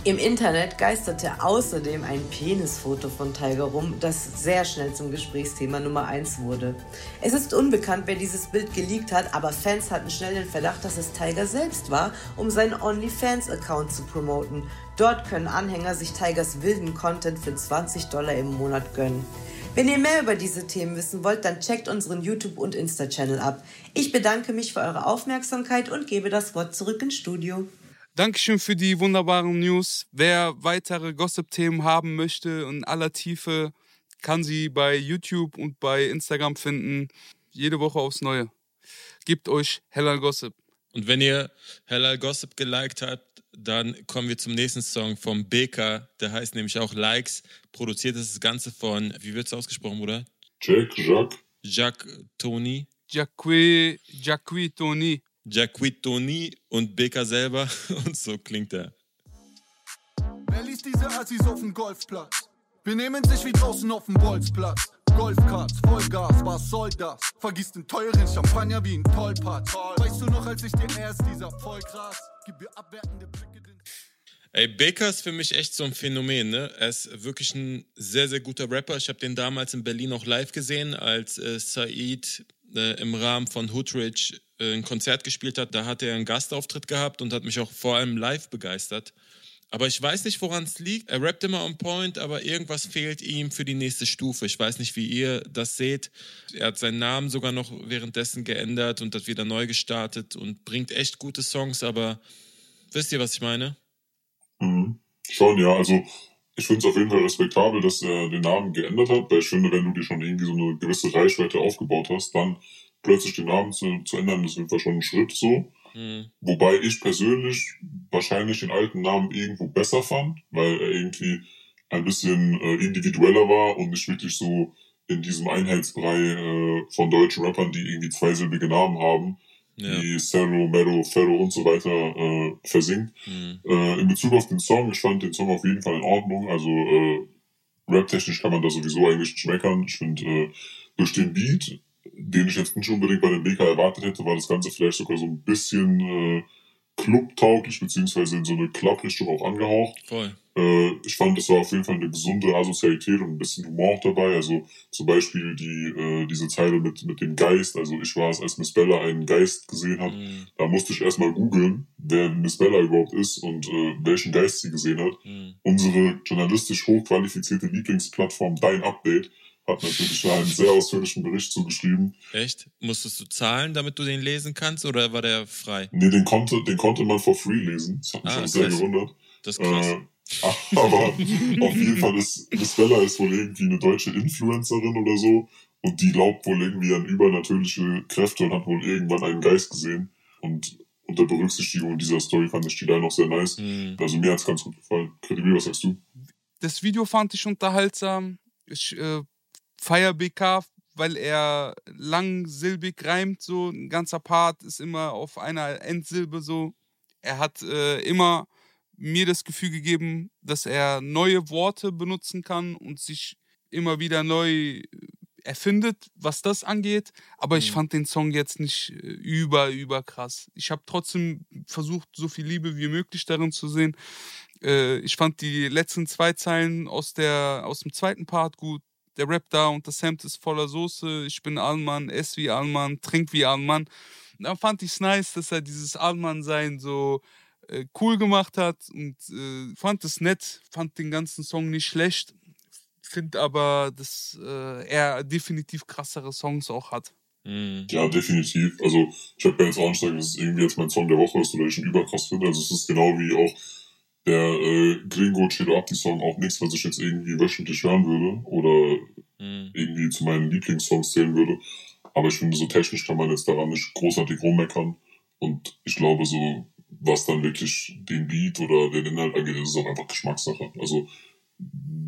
Im Internet geisterte außerdem ein Penisfoto von Tiger rum, das sehr schnell zum Gesprächsthema Nummer 1 wurde. Es ist unbekannt, wer dieses Bild geleakt hat, aber Fans hatten schnell den Verdacht, dass es Tiger selbst war, um seinen OnlyFans-Account zu promoten. Dort können Anhänger sich Tigers wilden Content für 20 Dollar im Monat gönnen. Wenn ihr mehr über diese Themen wissen wollt, dann checkt unseren YouTube- und Insta-Channel ab. Ich bedanke mich für eure Aufmerksamkeit und gebe das Wort zurück ins Studio. Dankeschön für die wunderbaren News. Wer weitere Gossip-Themen haben möchte in aller Tiefe, kann sie bei YouTube und bei Instagram finden. Jede Woche aufs Neue. Gebt euch Hellal Gossip. Und wenn ihr Hellal Gossip geliked habt, dann kommen wir zum nächsten Song vom BK. Der heißt nämlich auch Likes. Produziert ist das Ganze von, wie wird es ausgesprochen, Bruder? Jack, Jacques. Jacques Tony. Jacques, Jacques Tony. Jacques Tony und BK selber. Und so klingt er. Wer liest diese Assis auf dem Golfplatz? Benehmen sich wie draußen auf dem Bolzplatz. Golfkarts, Vollgas, was soll das? Vergiss den teuren Champagner wie ein Tollpatsch. Weißt du noch, als ich dir erst dieser Blicke. Ey, Baker ist für mich echt so ein Phänomen, ne? Er ist wirklich ein sehr, sehr guter Rapper. Ich habe den damals in Berlin auch live gesehen, als äh, Said äh, im Rahmen von Hoodridge äh, ein Konzert gespielt hat. Da hat er einen Gastauftritt gehabt und hat mich auch vor allem live begeistert. Aber ich weiß nicht, woran es liegt. Er rappt immer on point, aber irgendwas fehlt ihm für die nächste Stufe. Ich weiß nicht, wie ihr das seht. Er hat seinen Namen sogar noch währenddessen geändert und hat wieder neu gestartet und bringt echt gute Songs, aber wisst ihr, was ich meine? Mhm. Schon, ja. Also ich finde es auf jeden Fall respektabel, dass er den Namen geändert hat, weil ich finde, wenn du dir schon irgendwie so eine gewisse Reichweite aufgebaut hast, dann plötzlich den Namen zu, zu ändern, ist auf jeden Fall schon ein Schritt so. Mhm. Wobei ich persönlich wahrscheinlich den alten Namen irgendwo besser fand, weil er irgendwie ein bisschen äh, individueller war und nicht wirklich so in diesem Einheitsbrei äh, von deutschen Rappern, die irgendwie zweisilbige Namen haben, ja. wie Cerro, Mero, Ferro und so weiter äh, versinkt. Mhm. Äh, in Bezug auf den Song, ich fand den Song auf jeden Fall in Ordnung. Also äh, rap-technisch kann man da sowieso eigentlich nicht meckern. Ich finde, äh, durch den Beat den ich jetzt nicht unbedingt bei den BK erwartet hätte, war das Ganze vielleicht sogar so ein bisschen äh, clubtauglich, beziehungsweise in so eine Club-Richtung auch angehaucht. Voll. Äh, ich fand, das war auf jeden Fall eine gesunde Asozialität und ein bisschen Humor auch dabei. Also zum Beispiel die, äh, diese Zeile mit, mit dem Geist. Also ich war es, als Miss Bella einen Geist gesehen hat. Mhm. Da musste ich erstmal googeln, wer Miss Bella überhaupt ist und äh, welchen Geist sie gesehen hat. Mhm. Unsere journalistisch hochqualifizierte Lieblingsplattform Dein Update hat natürlich da einen sehr ausführlichen Bericht zugeschrieben. Echt? Musstest du zahlen, damit du den lesen kannst, oder war der frei? Nee, den konnte, den konnte man for free lesen. Das hat mich ah, auch sehr gewundert. Das ist krass. Äh, aber auf jeden Fall ist Miss Bella ist wohl irgendwie eine deutsche Influencerin oder so und die glaubt wohl irgendwie an übernatürliche Kräfte und hat wohl irgendwann einen Geist gesehen und unter Berücksichtigung dieser Story fand ich die da noch sehr nice. Mhm. Also mir hat es ganz gut gefallen. Kredibil, was sagst du? Das Video fand ich unterhaltsam. Ich äh, Fire BK, weil er langsilbig reimt, so ein ganzer Part ist immer auf einer Endsilbe so. Er hat äh, immer mir das Gefühl gegeben, dass er neue Worte benutzen kann und sich immer wieder neu erfindet, was das angeht. Aber ich mhm. fand den Song jetzt nicht äh, über, über krass. Ich habe trotzdem versucht, so viel Liebe wie möglich darin zu sehen. Äh, ich fand die letzten zwei Zeilen aus, der, aus dem zweiten Part gut der Rap da und das Hemd ist voller Soße, ich bin Allmann, ess wie Allmann, trink wie Allmann. Und dann fand ich es nice, dass er dieses Allmann-Sein so äh, cool gemacht hat und äh, fand es nett, fand den ganzen Song nicht schlecht, finde aber, dass äh, er definitiv krassere Songs auch hat. Mhm. Ja, definitiv. Also ich habe ja jetzt auch gesagt, dass es irgendwie jetzt mein Song der Woche ist oder ich ihn überkrass finde. Also es ist genau wie auch der äh, Gringo Chido Up, die Song auch nichts, was ich jetzt irgendwie wöchentlich hören würde oder mhm. irgendwie zu meinen Lieblingssongs zählen würde. Aber ich finde, so technisch kann man jetzt daran nicht großartig rummeckern. Und ich glaube, so, was dann wirklich den Beat oder den Inhalt angeht, ist es auch einfach Geschmackssache. Also,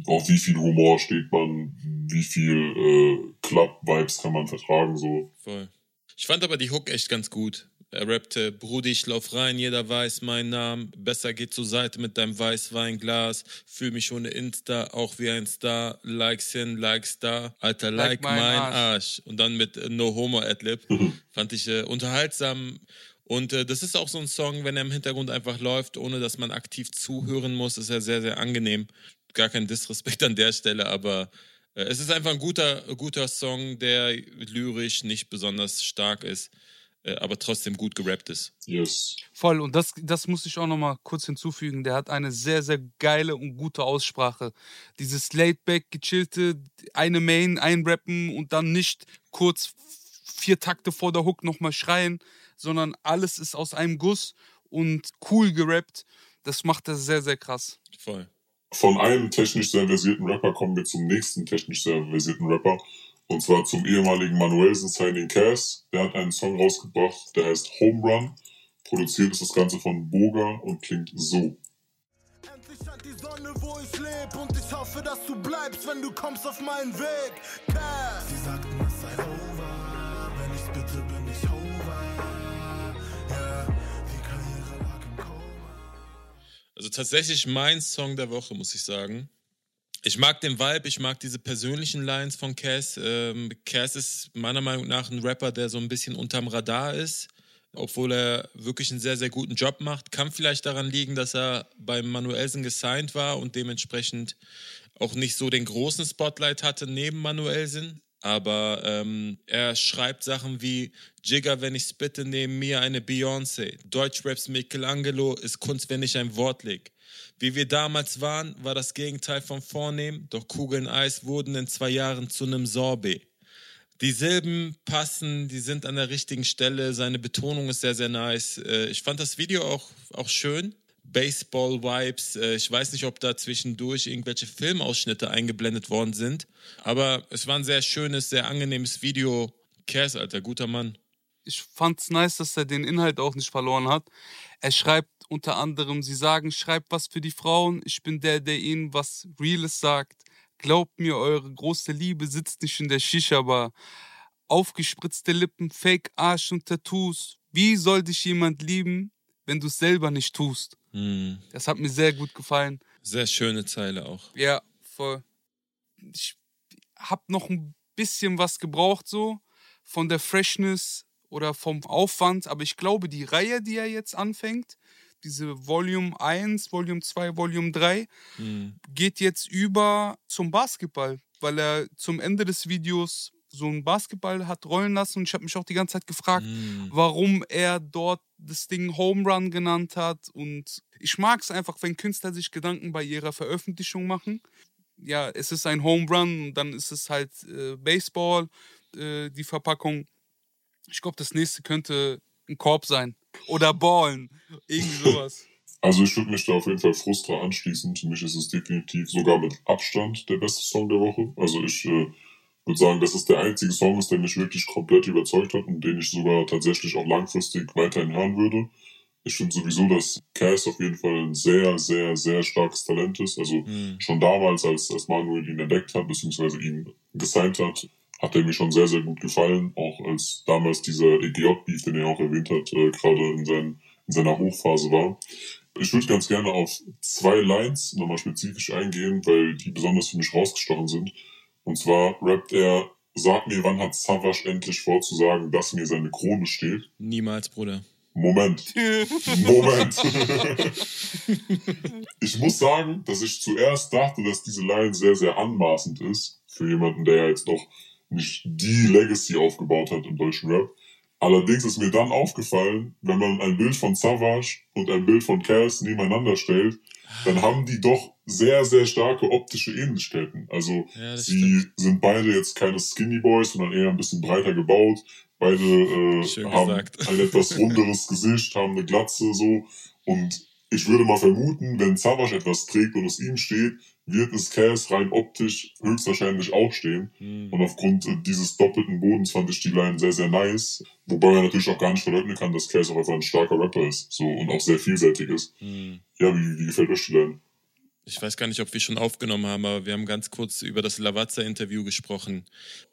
auf wie viel Humor steht man, wie viel äh, Club-Vibes kann man vertragen, so. Voll. Ich fand aber die Hook echt ganz gut. Er rappte, Brudi, ich lauf rein, jeder weiß meinen Namen. Besser geht zur Seite mit deinem Weißweinglas. Fühl mich ohne Insta, auch wie ein Star. Likes hin, Likes da. Alter, like, like mein, mein Arsch. Arsch. Und dann mit äh, No Homo Adlib. Fand ich äh, unterhaltsam. Und äh, das ist auch so ein Song, wenn er im Hintergrund einfach läuft, ohne dass man aktiv zuhören muss, ist er sehr, sehr angenehm. Gar kein Disrespekt an der Stelle, aber äh, es ist einfach ein guter, guter Song, der lyrisch nicht besonders stark ist. Äh, aber trotzdem gut gerappt ist. Yes. Voll, und das, das muss ich auch nochmal kurz hinzufügen. Der hat eine sehr, sehr geile und gute Aussprache. Dieses Laidback, gechillte, eine Main einrappen und dann nicht kurz vier Takte vor der Hook nochmal schreien, sondern alles ist aus einem Guss und cool gerappt. Das macht er sehr, sehr krass. Voll. Von einem technisch sehr versierten Rapper kommen wir zum nächsten technisch sehr versierten Rapper. Und zwar zum ehemaligen Manuelsen Signing Cass. Der hat einen Song rausgebracht, der heißt Home Run. Produziert ist das Ganze von Boga und klingt so. Endlich scheint die Sonne, wo ich leb und ich hoffe, dass du bleibst, wenn du kommst auf meinen Weg. Cass. Sie sagten, es sei over, wenn ich's bitte, bin ich over. Yeah, die Karriere lag im Koma. Also tatsächlich mein Song der Woche, muss ich sagen. Ich mag den Vibe, ich mag diese persönlichen Lines von Cass. Ähm, Cass ist meiner Meinung nach ein Rapper, der so ein bisschen unterm Radar ist, obwohl er wirklich einen sehr, sehr guten Job macht. Kann vielleicht daran liegen, dass er beim Manuelsen gesigned war und dementsprechend auch nicht so den großen Spotlight hatte neben Manuelsen. Aber ähm, er schreibt Sachen wie Jigger, wenn ich spitte, neben mir eine Beyoncé. Deutschraps Michelangelo ist Kunst, wenn ich ein Wort leg. Wie wir damals waren, war das Gegenteil von vornehm, doch Kugeln Eis wurden in zwei Jahren zu einem Sorbet. Die Silben passen, die sind an der richtigen Stelle, seine Betonung ist sehr, sehr nice. Äh, Ich fand das Video auch, auch schön. Baseball-Vibes. Äh, Ich weiß nicht, ob da zwischendurch irgendwelche Filmausschnitte eingeblendet worden sind. Aber es war ein sehr schönes, sehr angenehmes Video. Cass, Alter, guter Mann. Ich fand's nice, dass er den Inhalt auch nicht verloren hat. Er schreibt unter anderem, sie sagen, schreibt was für die Frauen, ich bin der, der ihnen was Reales sagt. Glaubt mir, eure große Liebe sitzt nicht in der Shisha-Bar. Aufgespritzte Lippen, Fake Arsch und Tattoos. Wie soll dich jemand lieben, wenn du es selber nicht tust? Hm. Das hat mir sehr gut gefallen. Sehr schöne Zeile auch. Ja, voll. Ich hab noch ein bisschen was gebraucht, so von der Freshness oder vom Aufwand, aber ich glaube, die Reihe, die er jetzt anfängt, diese Volume 1, Volume 2, Volume 3, Hm. geht jetzt über zum Basketball, weil er zum Ende des Videos so einen Basketball hat rollen lassen und ich habe mich auch die ganze Zeit gefragt, Hm. warum er dort das Ding Home Run genannt hat und ich mag es einfach, wenn Künstler sich Gedanken bei ihrer Veröffentlichung machen. Ja, es ist ein Home Run und dann ist es halt äh, Baseball, äh, die Verpackung. Ich glaube, das nächste könnte ein Korb sein oder Ballen, irgendwie sowas. Also ich würde mich da auf jeden Fall Frustra anschließen. Für mich ist es definitiv sogar mit Abstand der beste Song der Woche. Also ich äh, würde sagen, dass es der einzige Song ist, der mich wirklich komplett überzeugt hat und den ich sogar tatsächlich auch langfristig weiterhin hören würde. Ich finde sowieso, dass Cass auf jeden Fall ein sehr, sehr, sehr starkes Talent ist. Also Hm. schon damals, als, als Manuel ihn entdeckt hat, beziehungsweise ihn gesigned hat, hat er mir schon sehr, sehr gut gefallen. Auch als damals dieser EGJ-Beef, den er auch erwähnt hat, äh, gerade in, sein, in seiner Hochphase war. Ich würde ganz gerne auf zwei Lines nochmal spezifisch eingehen, weil die besonders für mich rausgestochen sind. Und zwar rappt er, sag mir, wann hat Savage endlich vorzusagen, dass mir seine Krone steht? Niemals, Bruder. Moment. Moment. ich muss sagen, dass ich zuerst dachte, dass diese Line sehr, sehr anmaßend ist. Für jemanden, der ja jetzt noch nicht die Legacy aufgebaut hat im deutschen Rap. Allerdings ist mir dann aufgefallen, wenn man ein Bild von Savage und ein Bild von Cass nebeneinander stellt, dann haben die doch sehr, sehr starke optische Ähnlichkeiten. Also Ja, sie stimmt. sind beide jetzt keine Skinny Boys, sondern eher ein bisschen breiter gebaut. Beide äh, haben gesagt. ein etwas runderes Gesicht, haben eine Glatze so. Und ich würde mal vermuten, wenn Savage etwas trägt und es ihm steht, wird es Cass rein optisch höchstwahrscheinlich auch stehen. Hm. Und aufgrund äh, dieses doppelten Bodens fand ich die Line sehr, sehr nice. Wobei man natürlich auch gar nicht verleugnen kann, dass Cass auch einfach ein starker Rapper ist. So, und auch sehr vielseitig ist. Hm. Ja, wie, wie gefällt euch die Line? Ich weiß gar nicht, ob wir schon aufgenommen haben, aber wir haben ganz kurz über das Lavazza-Interview gesprochen.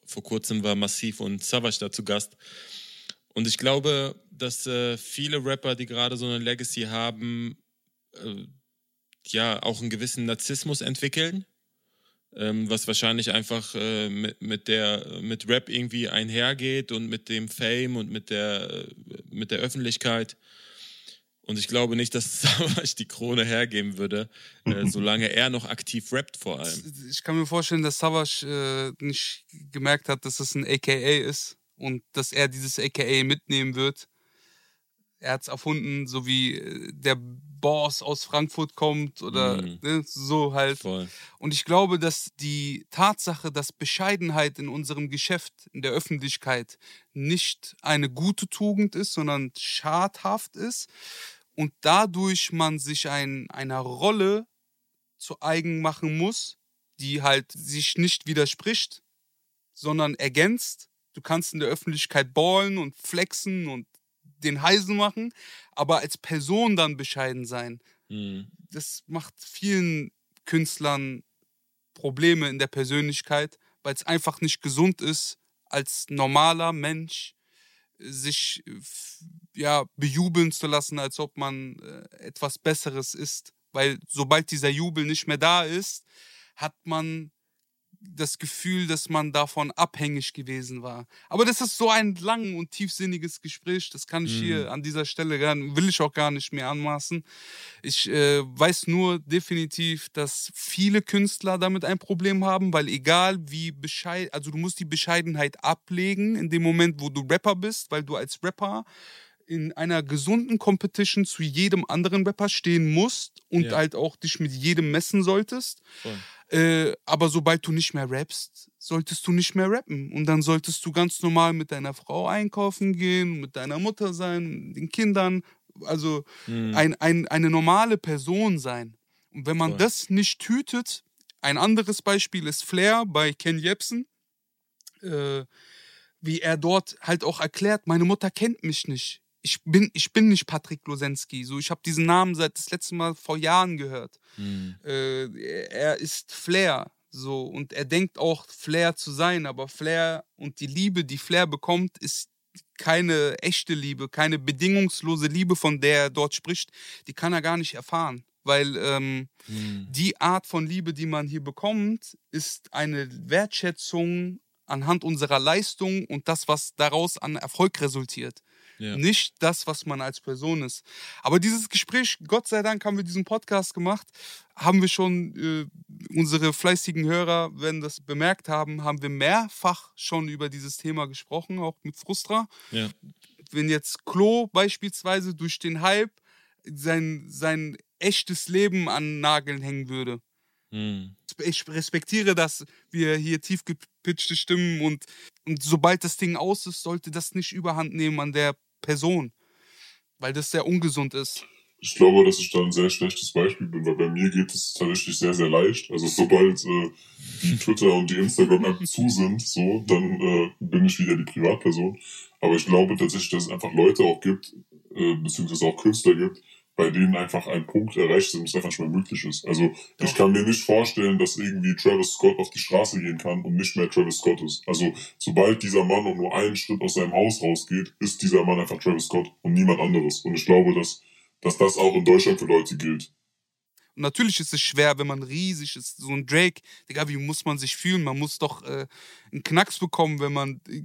Vor kurzem war Massiv und Savage da zu Gast. Und ich glaube, dass äh, viele Rapper, die gerade so eine Legacy haben, äh, ja auch einen gewissen Narzissmus entwickeln, ähm, was wahrscheinlich einfach äh, mit, mit, der, mit Rap irgendwie einhergeht und mit dem Fame und mit der, äh, mit der Öffentlichkeit. Und ich glaube nicht, dass Savage die Krone hergeben würde, äh, solange er noch aktiv rappt vor allem. Ich kann mir vorstellen, dass Savage äh, nicht gemerkt hat, dass es ein AKA ist und dass er dieses AKA mitnehmen wird. Er hat es erfunden, so wie äh, der Boss aus Frankfurt kommt oder Mhm. ne, so halt. Voll. Und ich glaube, dass die Tatsache, dass Bescheidenheit in unserem Geschäft, in der Öffentlichkeit nicht eine gute Tugend ist, sondern schadhaft ist. und dadurch man sich ein, einer Rolle zu eigen machen muss, die halt sich nicht widerspricht, sondern ergänzt. Du kannst in der Öffentlichkeit ballen und flexen und den Heisen machen, aber als Person dann bescheiden sein. Mhm. Das macht vielen Künstlern Probleme in der Persönlichkeit, weil es einfach nicht gesund ist, als normaler Mensch sich f- ja bejubeln zu lassen, als ob man äh, etwas Besseres ist. Weil sobald dieser Jubel nicht mehr da ist, hat man das Gefühl, dass man davon abhängig gewesen war. Aber das ist so ein lang und tiefsinniges Gespräch, das kann ich hier an dieser Stelle gar, will ich auch gar nicht mehr anmaßen. Ich äh, weiß nur definitiv, dass viele Künstler damit ein Problem haben, weil egal wie bescheid, also du musst die Bescheidenheit ablegen in dem Moment, wo du Rapper bist, weil du als Rapper in einer gesunden Competition zu jedem anderen Rapper stehen musst und Ja. halt auch dich mit jedem messen solltest. Äh, aber sobald du nicht mehr rappst, solltest du nicht mehr rappen. Und dann solltest du ganz normal mit deiner Frau einkaufen gehen, mit deiner Mutter sein, den Kindern. Also Mhm. ein, ein, eine normale Person sein. Und wenn man Voll. das nicht hütet, ein anderes Beispiel ist Flair bei Ken Jebsen, äh, wie er dort halt auch erklärt, meine Mutter kennt mich nicht. Ich bin, ich bin nicht Patrick Losensky. So, ich habe diesen Namen seit das letzte Mal vor Jahren gehört Mhm. äh, er ist Flair. So, und er denkt auch, Flair zu sein, aber Flair und die Liebe, die Flair bekommt, ist keine echte Liebe, keine bedingungslose Liebe, von der er dort spricht, die kann er gar nicht erfahren. Weil ähm, Mhm. die Art von Liebe, die man hier bekommt, ist eine Wertschätzung anhand unserer Leistung und das, was daraus an Erfolg resultiert Ja. nicht das, was man als Person ist. Aber dieses Gespräch, Gott sei Dank haben wir diesen Podcast gemacht, haben wir schon, äh, unsere fleißigen Hörer werden das bemerkt haben, haben wir mehrfach schon über dieses Thema gesprochen, auch mit Frustra. Ja. Wenn jetzt Klo beispielsweise durch den Hype sein, sein echtes Leben an Nageln hängen würde. Mhm. Ich respektiere, dass wir hier tief gepitchte Stimmen und, und sobald das Ding aus ist, sollte das nicht überhand nehmen an der Person, weil das sehr ungesund ist. Ich glaube, dass ich da ein sehr schlechtes Beispiel bin, weil bei mir geht es tatsächlich sehr, sehr leicht. Also sobald äh, die Twitter und die Instagram-App zu sind, so, dann äh, bin ich wieder die Privatperson. Aber ich glaube tatsächlich, dass es einfach Leute auch gibt, äh, beziehungsweise auch Künstler gibt, bei denen einfach ein Punkt erreicht ist es einfach nicht mehr möglich ist. Also ich kann mir nicht vorstellen, dass irgendwie Travis Scott auf die Straße gehen kann und nicht mehr Travis Scott ist. Also sobald dieser Mann auch nur einen Schritt aus seinem Haus rausgeht, ist dieser Mann einfach Travis Scott und niemand anderes. Und ich glaube, dass, dass das auch in Deutschland für Leute gilt. Und natürlich ist es schwer, wenn man riesig ist. So ein Drake, Digga, wie muss man sich fühlen? Man muss doch äh, einen Knacks bekommen, wenn man, äh,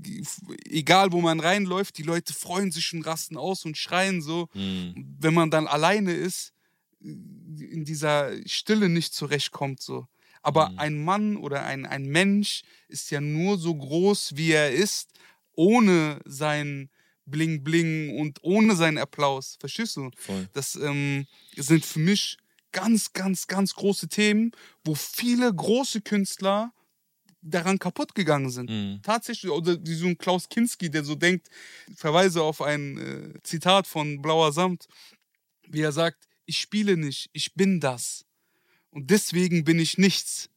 egal wo man reinläuft, die Leute freuen sich und rasten aus und schreien so. Mhm. Wenn man dann alleine ist, äh, in dieser Stille nicht zurechtkommt so. Aber Mhm. ein Mann oder ein, ein Mensch ist ja nur so groß, wie er ist, ohne sein Bling Bling und ohne seinen Applaus. Verstehst du? Voll. Das ähm, sind für mich ganz, ganz, ganz große Themen, wo viele große Künstler daran kaputt gegangen sind. Mhm. Tatsächlich, oder wie so ein Klaus Kinski, der so denkt, verweise auf ein äh, Zitat von Blauer Samt, wie er sagt, ich spiele nicht, ich bin das. Und deswegen bin ich nichts.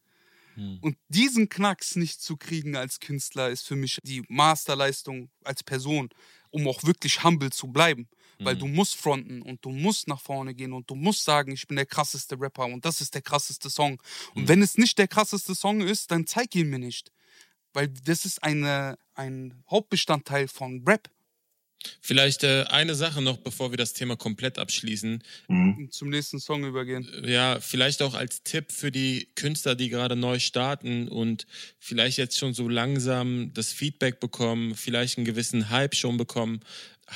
Mhm. Und diesen Knacks nicht zu kriegen als Künstler ist für mich die Masterleistung als Person, um auch wirklich humble zu bleiben. Weil du musst fronten und du musst nach vorne gehen und du musst sagen, ich bin der krasseste Rapper und das ist der krasseste Song. Und wenn es nicht der krasseste Song ist, dann zeig ihn mir nicht. Weil das ist eine, ein Hauptbestandteil von Rap. Vielleicht äh, eine Sache noch, bevor wir das Thema komplett abschließen. Mhm. Und zum nächsten Song übergehen. Ja, vielleicht auch als Tipp für die Künstler, die gerade neu starten und vielleicht jetzt schon so langsam das Feedback bekommen, vielleicht einen gewissen Hype schon bekommen.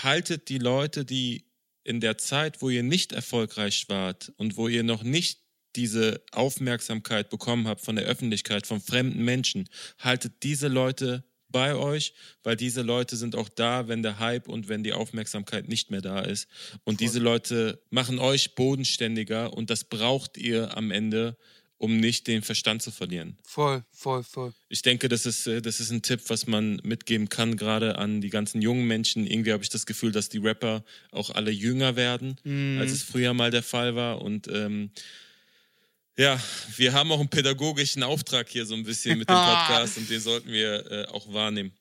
Haltet die Leute, die in der Zeit, wo ihr nicht erfolgreich wart und wo ihr noch nicht diese Aufmerksamkeit bekommen habt von der Öffentlichkeit, von fremden Menschen, haltet diese Leute bei euch, weil diese Leute sind auch da, wenn der Hype und wenn die Aufmerksamkeit nicht mehr da ist. Und diese Leute machen euch bodenständiger und das braucht ihr am Ende, um nicht den Verstand zu verlieren. Voll, voll, voll. Ich denke, das ist, äh, das ist ein Tipp, was man mitgeben kann, gerade an die ganzen jungen Menschen. Irgendwie habe ich das Gefühl, dass die Rapper auch alle jünger werden, Mhm. als es früher mal der Fall war. Und ähm, ja, wir haben auch einen pädagogischen Auftrag hier so ein bisschen mit dem Podcast und den sollten wir äh, auch wahrnehmen.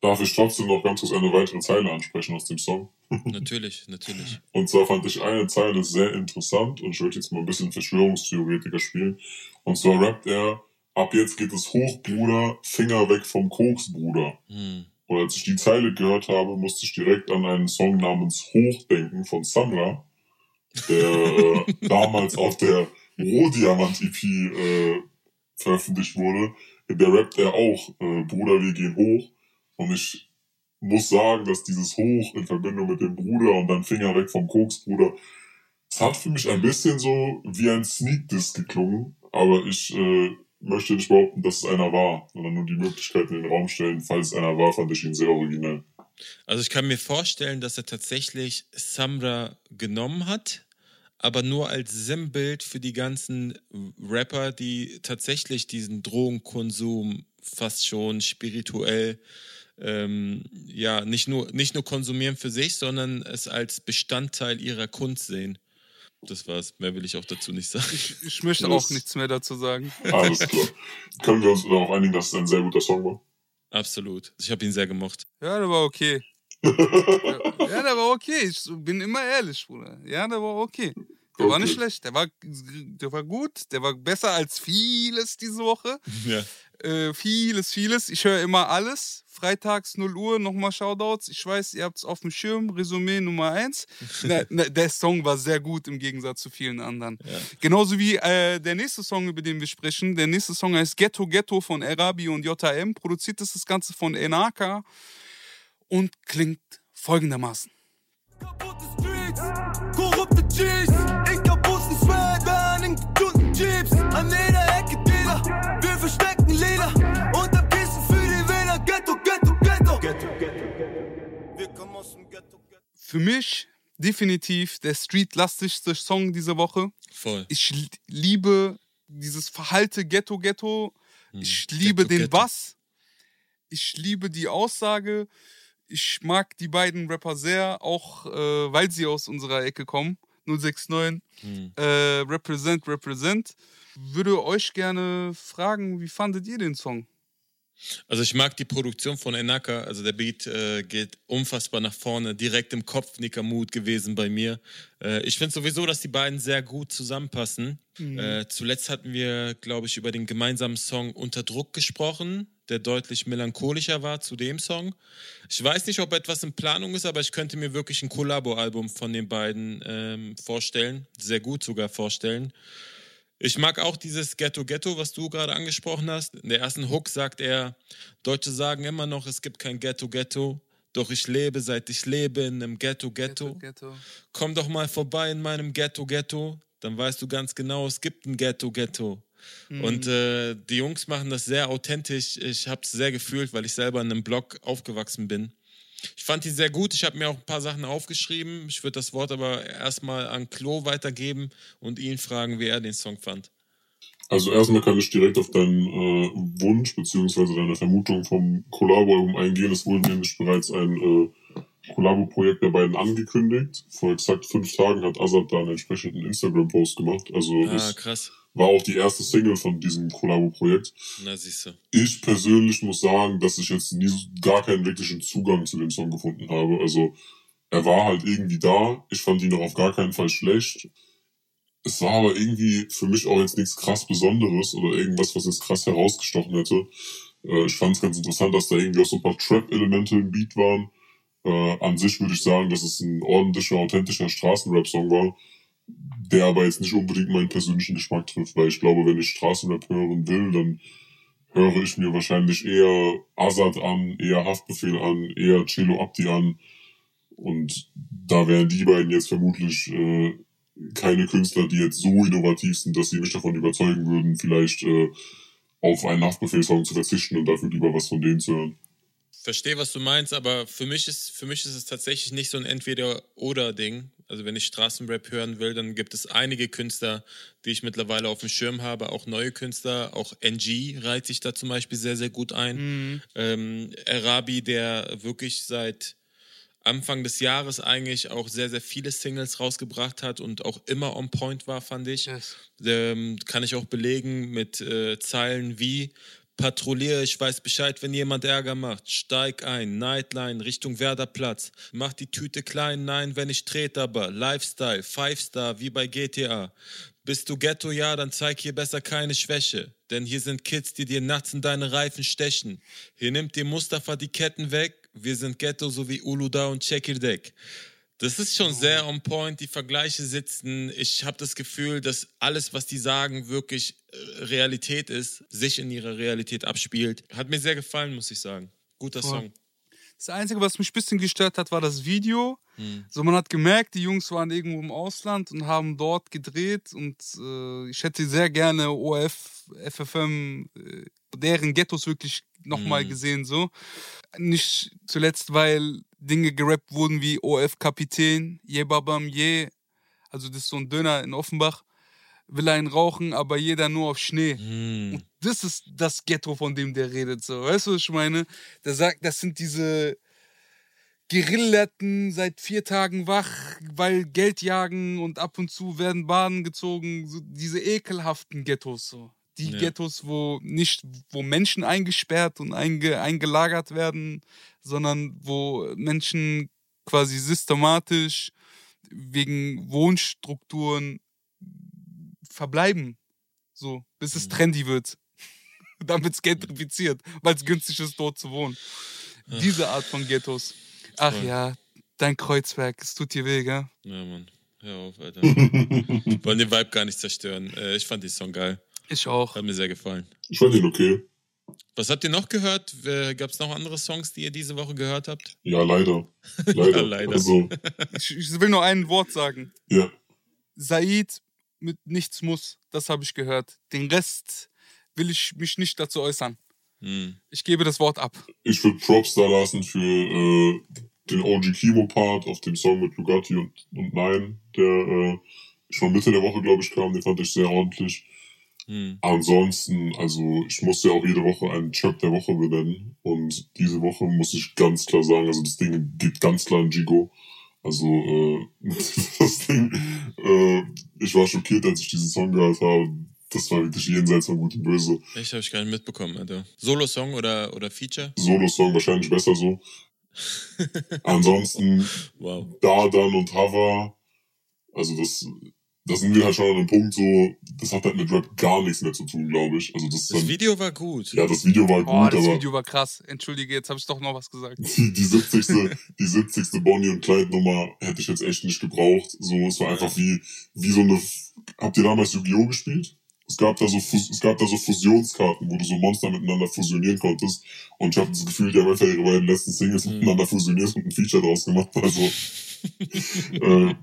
Darf ich trotzdem noch ganz kurz eine weitere Zeile ansprechen aus dem Song? Natürlich, natürlich. Und zwar fand ich eine Zeile sehr interessant und ich würde jetzt mal ein bisschen Verschwörungstheoretiker spielen. Und zwar rappt er, ab jetzt geht es hoch, Bruder, Finger weg vom Koks, Bruder. Hm. Und als ich die Zeile gehört habe, musste ich direkt an einen Song namens Hoch denken von Samra, der äh, damals auf der Rohdiamant-EP äh, veröffentlicht wurde. In der rappt er auch, äh, Bruder, wir gehen hoch. Und ich muss sagen, dass dieses Hoch in Verbindung mit dem Bruder und dann Finger weg vom Koks, Bruder, es hat für mich ein bisschen so wie ein Sneak-Diss geklungen, aber ich äh, möchte nicht behaupten, dass es einer war, sondern nur die Möglichkeit in den Raum stellen. Falls es einer war, fand ich ihn sehr originell. Also ich kann mir vorstellen, dass er tatsächlich Samra genommen hat, aber nur als Sinnbild für die ganzen Rapper, die tatsächlich diesen Drogenkonsum fast schon spirituell ähm, ja nicht nur nicht nur konsumieren für sich, sondern es als Bestandteil ihrer Kunst sehen. Das war's. Mehr will ich auch dazu nicht sagen. Ich, ich möchte auch nichts mehr dazu sagen. Alles klar. Können wir uns darauf einigen, dass es ein sehr guter Song war? Absolut. Ich habe ihn sehr gemocht. Ja, der war okay. ja, ja, der war okay. Ich bin immer ehrlich, Bruder. Ja, der war okay. Der war Okay. nicht schlecht. Der war, der war gut. Der war besser als vieles diese Woche. Ja. Äh, vieles, vieles. Ich höre immer alles. Freitags 0 Uhr, nochmal Shoutouts. Ich weiß, ihr habt es auf dem Schirm. Resümee Nummer 1. Na, na, der Song war sehr gut im Gegensatz zu vielen anderen. Ja. Genauso wie äh, der nächste Song, über den wir sprechen. Der nächste Song heißt Ghetto Ghetto von Arabi und JM. Produziert ist das Ganze von Enaka und klingt folgendermaßen. Kaputte Für mich definitiv der streetlastigste Song dieser Woche. Voll. Ich li- liebe dieses Verhalte Ghetto Ghetto. Ich Hm, liebe Ghetto, den Ghetto. Bass. Ich liebe die Aussage. Ich mag die beiden Rapper sehr, auch äh, weil sie aus unserer Ecke kommen. 069. Hm. Äh, represent, represent. Würde euch gerne fragen, wie fandet ihr den Song? Also ich mag die Produktion von Enaka, also der Beat äh, geht unfassbar nach vorne, direkt im Kopf Nickermut gewesen bei mir. Äh, ich finde sowieso, dass die beiden sehr gut zusammenpassen. Äh, zuletzt hatten wir, glaube ich, über den gemeinsamen Song Unter Druck gesprochen, der deutlich melancholischer war zu dem Song. Ich weiß nicht, ob etwas in Planung ist, aber ich könnte mir wirklich ein Kollabo-Album von den beiden ähm, vorstellen, sehr gut sogar vorstellen. Ich mag auch dieses Ghetto Ghetto, was du gerade angesprochen hast. In der ersten Hook sagt er, Deutsche sagen immer noch, es gibt kein Ghetto Ghetto. Doch ich lebe, seit ich lebe, in einem Ghetto Ghetto. Ghetto. Komm doch mal vorbei in meinem Ghetto Ghetto. Dann weißt du ganz genau, es gibt ein Ghetto Ghetto. Und äh, die Jungs machen das sehr authentisch. Ich habe es sehr gefühlt, weil ich selber in einem Blog aufgewachsen bin. Ich fand die sehr gut. Ich habe mir auch ein paar Sachen aufgeschrieben. Ich würde das Wort aber erstmal an Klo weitergeben und ihn fragen, wie er den Song fand. Also erstmal kann ich direkt auf deinen äh, Wunsch beziehungsweise deine Vermutung vom Collabo-Album eingehen. Es wurde nämlich bereits ein äh, Collabo-Projekt der beiden angekündigt. Vor exakt fünf Tagen hat Azad da einen entsprechenden Instagram-Post gemacht. Also Ah, krass. War auch die erste Single von diesem Collabo-Projekt. Na, siehst du. Ich persönlich muss sagen, dass ich jetzt nie gar keinen wirklichen Zugang zu dem Song gefunden habe. Also er war halt irgendwie da. Ich fand ihn auch auf gar keinen Fall schlecht. Es war aber irgendwie für mich auch jetzt nichts krass Besonderes oder irgendwas, was jetzt krass herausgestochen hätte. Äh, ich fand es ganz interessant, dass da irgendwie auch so ein paar Trap-Elemente im Beat waren. Äh, an sich würde ich sagen, dass es ein ordentlicher, authentischer Straßenrap-Song war, der aber jetzt nicht unbedingt meinen persönlichen Geschmack trifft, weil ich glaube, wenn ich Straßenrap hören will, dann höre ich mir wahrscheinlich eher Azad an, eher Haftbefehl an, eher Celo Abdi an. Und da wären die beiden jetzt vermutlich äh, keine Künstler, die jetzt so innovativ sind, dass sie mich davon überzeugen würden, vielleicht äh, auf einen Haftbefehlsong zu verzichten und dafür lieber was von denen zu hören. Verstehe, was du meinst, aber für mich ist, für mich ist es tatsächlich nicht so ein Entweder-Oder-Ding, Also wenn ich Straßenrap hören will, dann gibt es einige Künstler, die ich mittlerweile auf dem Schirm habe, auch neue Künstler. Auch NG reiht sich da zum Beispiel sehr, sehr gut ein. Mhm. Ähm, Arabi, der wirklich seit Anfang des Jahres eigentlich auch sehr, sehr viele Singles rausgebracht hat und auch immer on point war, fand ich. Yes. Ähm, kann ich auch belegen mit äh, Zeilen wie Patrouilliere, ich weiß Bescheid, wenn jemand Ärger macht. Steig ein, Nightline, Richtung Werderplatz. Mach die Tüte klein, nein, wenn ich trete, aber Lifestyle, Five Star, wie bei GTA. Bist du Ghetto, ja, dann zeig hier besser keine Schwäche. Denn hier sind Kids, die dir nachts in deine Reifen stechen. Hier nimmt dir Mustafa die Ketten weg. Wir sind Ghetto, so wie Uluda und Chekirdek. Das ist schon sehr on point, die Vergleiche sitzen. Ich habe das Gefühl, dass alles, was die sagen, wirklich äh, Realität ist, sich in ihrer Realität abspielt. Hat mir sehr gefallen, muss ich sagen. Guter Voll. Song. Das Einzige, was mich ein bisschen gestört hat, war das Video. So, man hat gemerkt, die Jungs waren irgendwo im Ausland und haben dort gedreht und äh, ich hätte sehr gerne OF, FFM, äh, deren Ghettos wirklich nochmal gesehen, so. Nicht zuletzt, weil Dinge gerappt wurden wie OF Kapitän, Je Babam Je, also das ist so ein Döner in Offenbach, will einen rauchen, aber jeder nur auf Schnee. Hm. Und das ist das Ghetto, von dem der redet. So. Weißt du, was ich meine? Der sagt, das sind diese Gerillten seit vier Tagen wach, weil Geld jagen und ab und zu werden Bahnen gezogen. So diese ekelhaften Ghettos. So. Die Ja. Ghettos, wo nicht, wo Menschen eingesperrt und einge, eingelagert werden, sondern wo Menschen quasi systematisch wegen Wohnstrukturen verbleiben. So, bis es trendy wird. Dann wird es gentrifiziert, weil es günstig ist, dort zu wohnen. Diese Art von Ghettos. Ach Voll. ja, dein Kreuzwerk, es tut dir weh, gell? Ja, Mann. Hör auf, Alter. Wollen den Vibe gar nicht zerstören. Äh, ich fand den Song geil. Ich auch. Hat mir sehr gefallen. Ich fand ihn okay. Was habt ihr noch gehört? Gab es noch andere Songs, die ihr diese Woche gehört habt? Ja, leider. Leider. Ja, leider. Also, Ich, ich will nur ein Wort sagen. ja. Said mit nichts muss, das habe ich gehört. Den Rest will ich mich nicht dazu äußern. Hm. Ich gebe das Wort ab. Ich würde Props da lassen für äh, den OG Kimo-Part auf dem Song mit Lugatti und, und Nein, der äh, schon Mitte der Woche, glaube ich, kam. Den fand ich sehr ordentlich. Hm. Ansonsten, also ich muss ja auch jede Woche einen Chirp der Woche benennen. Und diese Woche muss ich ganz klar sagen, also das Ding geht ganz klar in Gigo. Also äh, das Ding, äh, ich war schockiert, als ich diesen Song gehört habe. Das war wirklich jenseits von Gut und Böse. Ich habe ich gar nicht mitbekommen, Alter. Solo-Song oder, oder Feature? Solo-Song wahrscheinlich besser so. Ansonsten Wow. da dann und Hava, also das, das sind wir halt schon an einem Punkt so, das hat halt mit Rap gar nichts mehr zu tun, glaube ich. Also das ist Das dann, Video war gut. ja, das Video war Oh, gut, das aber Video war krass. Entschuldige, jetzt habe ich doch noch was gesagt. die, die 70. die 70. Bonnie und Clyde Nummer hätte ich jetzt echt nicht gebraucht. So, es war einfach wie, wie so eine, habt ihr damals Yu-Gi-Oh! gespielt? Es gab da so, es gab da so Fusionskarten, wo du so Monster miteinander fusionieren konntest. Und ich habe das Gefühl, die haben einfach ihre beiden letzten Singles miteinander fusioniert und ein Feature draus gemacht. Also, äh,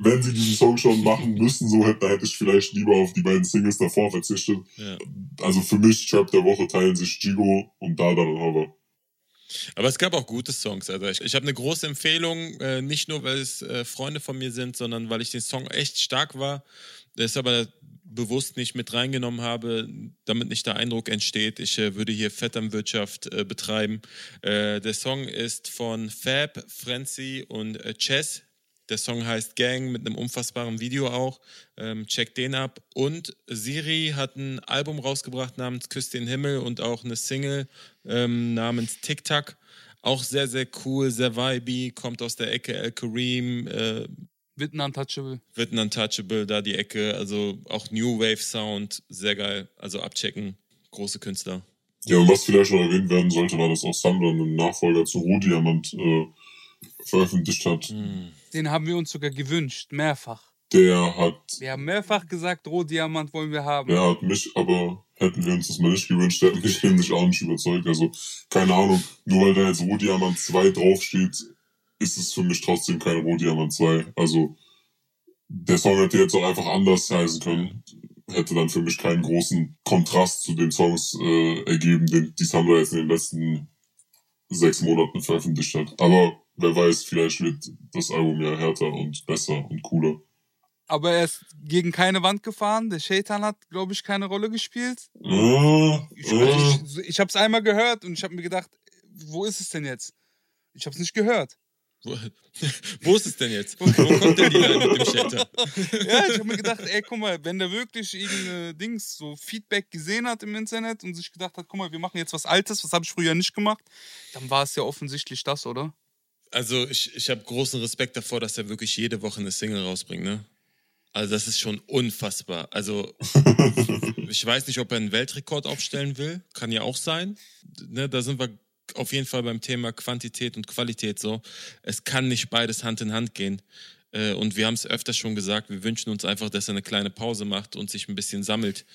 wenn sie diesen Song schon machen müssen, so hätte, hätte ich vielleicht lieber auf die beiden Singles davor verzichtet. Ja. Also für mich, Trap der Woche teilen sich Gigo und Dada und Hover. Aber es gab auch gute Songs. Also ich, ich habe eine große Empfehlung, äh, nicht nur, weil es äh, Freunde von mir sind, sondern weil ich den Song echt stark war. Aber bewusst nicht mit reingenommen habe, damit nicht der Eindruck entsteht, ich äh, würde hier Vetternwirtschaft äh, betreiben. Äh, der Song ist von Fab, Frenzy und äh, Chess. Der Song heißt Gang mit einem unfassbaren Video auch. Ähm, checkt den ab. Und Siri hat ein Album rausgebracht namens Küss den Himmel und auch eine Single ähm, namens Tic Tac. Auch sehr, sehr cool, sehr vibey, kommt aus der Ecke El Kareem, äh, Witten Untouchable. wird ein Untouchable da die Ecke. Also auch New Wave Sound, sehr geil. Also abchecken, große Künstler. Ja, und was vielleicht noch erwähnt werden sollte, war, dass auch Sandra einen Nachfolger zu Rohdiamant äh, veröffentlicht hat. Den haben wir uns sogar gewünscht, mehrfach. Der hat, Wir haben mehrfach gesagt, Rohdiamant wollen wir haben. der hat mich, aber hätten wir uns das mal nicht gewünscht, der hat mich nämlich auch nicht überzeugt. Also, keine Ahnung, nur weil da jetzt Rohdiamant 2 draufsteht, ist es für mich trotzdem kein Rohdiamant 2. Also, der Song hätte jetzt auch einfach anders heißen können. Hätte dann für mich keinen großen Kontrast zu den Songs äh, ergeben, den die Sandra jetzt in den letzten sechs Monaten veröffentlicht hat. Aber wer weiß, vielleicht wird das Album ja härter und besser und cooler. Aber er ist gegen keine Wand gefahren. Der Shaitan hat, glaube ich, keine Rolle gespielt. Äh, Ich, äh, ich, ich habe es einmal gehört und ich habe mir gedacht, wo ist es denn jetzt? Ich habe es nicht gehört. Wo, wo ist es denn jetzt? Wo kommt denn die Line mit dem Shelter? Ja, ich habe mir gedacht, ey, guck mal, wenn der wirklich irgendeine Dings, so Feedback gesehen hat im Internet und sich gedacht hat, guck mal, wir machen jetzt was Altes, was habe ich früher nicht gemacht, dann war es ja offensichtlich das, oder? Also ich, ich habe großen Respekt davor, dass er wirklich jede Woche eine Single rausbringt, ne? Also das ist schon unfassbar. Also ich weiß nicht, ob er einen Weltrekord aufstellen will. Kann ja auch sein. Ne, da sind wir auf jeden Fall beim Thema Quantität und Qualität so. Es kann nicht beides Hand in Hand gehen. Äh, Und wir haben es öfter schon gesagt, wir wünschen uns einfach, dass er eine kleine Pause macht und sich ein bisschen sammelt.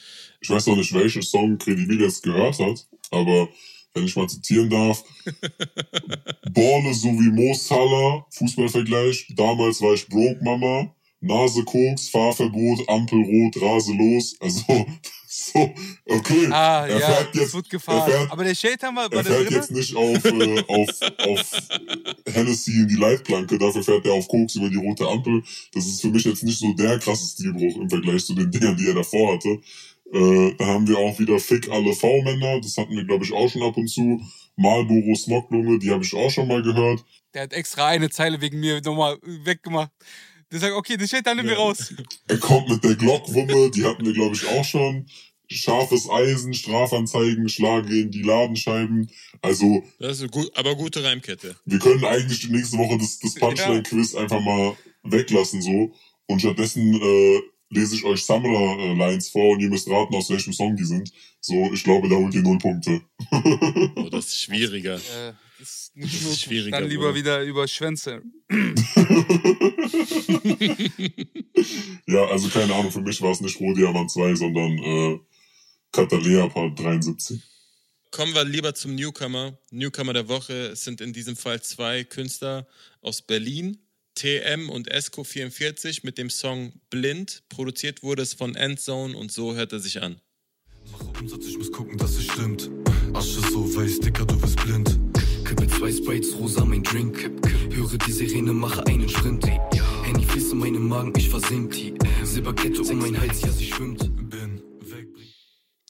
ich weiß noch nicht, welchen Song Credibil jetzt gehört hat, aber wenn ich mal zitieren darf, Borne so wie Mo Salah, Fußballvergleich, damals war ich broke Mama, Nase Koks, Fahrverbot, Ampel rot, Rase los, also so, okay. Ah, er ja, fährt das jetzt, wird gefahren. fährt, Aber der Shaitan war, war er der fährt jetzt nicht auf, äh, auf, auf Hennessy in die Leitplanke, dafür fährt er auf Koks über die rote Ampel. Das ist für mich jetzt nicht so der krasse Stilbruch im Vergleich zu den Dingern, die er davor hatte. Äh, dann haben wir auch wieder Fick alle V-Männer, das hatten wir glaube ich auch schon ab und zu. Marlboro Smoglunge, die habe ich auch schon mal gehört. Der hat extra eine Zeile wegen mir nochmal weggemacht. Der sagt, okay, Shaitan nimm mir Ja. raus. Er kommt mit der Glockwumme, die hatten wir glaube ich auch schon. Scharfes Eisen, Strafanzeigen, Schlage in die Ladenscheiben. Also Das ist gut, aber gute Reimkette. wir können eigentlich die nächste Woche das, das Punchline-Quiz einfach mal weglassen so. Und stattdessen äh, lese ich euch Summer-Lines vor und ihr müsst raten, aus welchem Song die sind. So, ich glaube, da holt ihr null Punkte. Oh, das ist schwieriger. Äh, das ist Das schwieriger, Dann lieber Bruder. wieder über Schwänze. ja, also keine Ahnung, für mich war es nicht Rohdiamant 2, sondern äh, Katalea Part 73. Kommen wir lieber zum Newcomer. Newcomer der Woche Es sind in diesem Fall zwei Künstler aus Berlin, TM und Esco44 mit dem Song Blind. Produziert wurde es von Endzone und so hört er sich an. Mache Umsatz, ich muss gucken, dass es stimmt. Asche so weiß, Dicker, du bist blind. Kippe zwei Sprites, rosa mein Drink. Höre die Sirene, mache einen Sprint. Handy fließt in meinen Magen, ich versink. Silberkette um mein Hals, ja, sie schwimmt.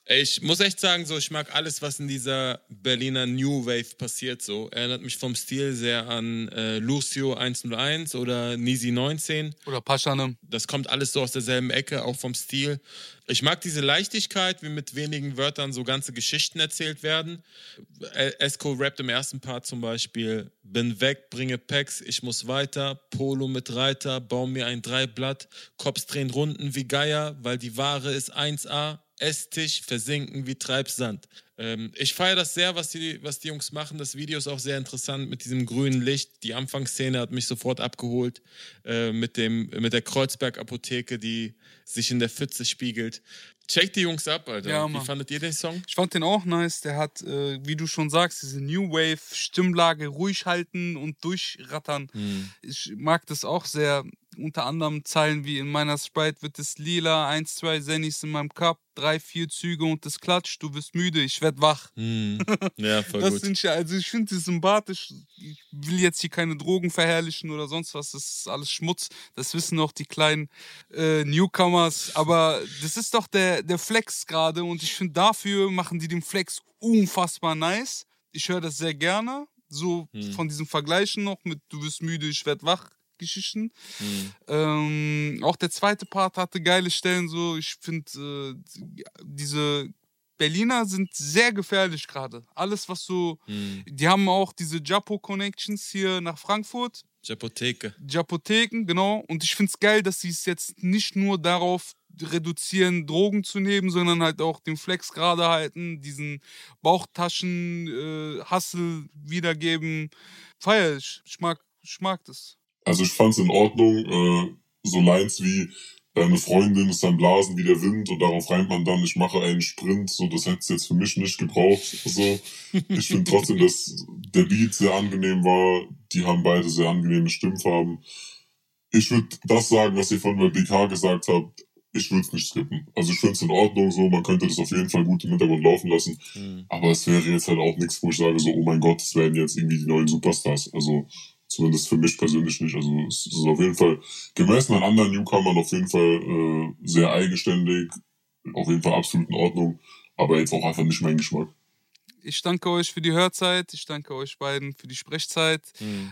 Ich muss echt sagen, so ich mag alles, was in dieser Berliner New Wave passiert. So erinnert mich vom Stil sehr an äh, Lucio 101 oder Nisi 19. Oder Paschanem. Das kommt alles so aus derselben Ecke, auch vom Stil. Ich mag diese Leichtigkeit, wie mit wenigen Wörtern so ganze Geschichten erzählt werden. Äh, Esco rappt im ersten Part zum Beispiel: Bin weg, bringe Packs, ich muss weiter. Polo mit Reiter, bau mir ein Dreiblatt. Cops drehen Runden wie Geier, weil die Ware ist 1A. Esstisch versinken wie Treibsand. Ähm, ich feiere das sehr, was die, was die Jungs machen. Das Video ist auch sehr interessant mit diesem grünen Licht. Die Anfangsszene hat mich sofort abgeholt. Äh, mit, dem, mit der Kreuzberg-Apotheke, die sich in der Pfütze spiegelt. Checkt die Jungs ab, Alter. Ja, Wie fandet ihr den Song? Ich fand den auch nice. Der hat, äh, wie du schon sagst, diese New Wave Stimmlage ruhig halten und durchrattern. Ich mag das auch sehr. Unter anderem Zeilen wie in meiner Sprite wird es lila, eins, zwei Sennis in meinem Cup, drei, vier Züge und es klatscht, du wirst müde, ich werd wach. Ja, voll das gut. sind ja, also ich finde das sympathisch. Ich will jetzt hier keine Drogen verherrlichen oder sonst was. Das ist alles Schmutz. Das wissen auch die kleinen äh, Newcomers. Aber das ist doch der, der Flex gerade und ich finde, dafür machen die den Flex unfassbar nice. Ich höre das sehr gerne. So von diesen Vergleichen noch mit Du wirst müde, ich werd wach. Geschichten. Ähm, auch der zweite Part hatte geile Stellen. So, ich finde, äh, diese Berliner sind sehr gefährlich gerade. Alles, was so. Die haben auch diese Japo-Connections hier nach Frankfurt. Apotheke. Japotheken, genau. Und ich finde es geil, dass sie es jetzt nicht nur darauf reduzieren, Drogen zu nehmen, sondern halt auch den Flex gerade halten, diesen Bauchtaschen-Hassel wiedergeben. Feier ich. Ich mag, ich mag das. Also ich fand's in Ordnung, äh, so Lines wie deine Freundin ist ein Blasen wie der Wind und darauf reimt man dann, ich mache einen Sprint, so das hätte es jetzt für mich nicht gebraucht. So. Ich finde trotzdem, dass der Beat sehr angenehm war, die haben beide sehr angenehme Stimmfarben. Ich würde das sagen, was ihr von der BK gesagt habt, ich würde es nicht skippen. Also ich finde es in Ordnung so, man könnte das auf jeden Fall gut im Hintergrund laufen lassen. Aber es wäre jetzt halt auch nichts, wo ich sage so, oh mein Gott, das wären jetzt irgendwie die neuen Superstars. Also Zumindest für mich persönlich nicht. Also es ist auf jeden Fall gemessen an anderen Newcomern auf jeden Fall äh, sehr eigenständig, auf jeden Fall absolut in Ordnung, aber jetzt auch einfach nicht mein Geschmack. Ich danke euch für die Hörzeit. Ich danke euch beiden für die Sprechzeit.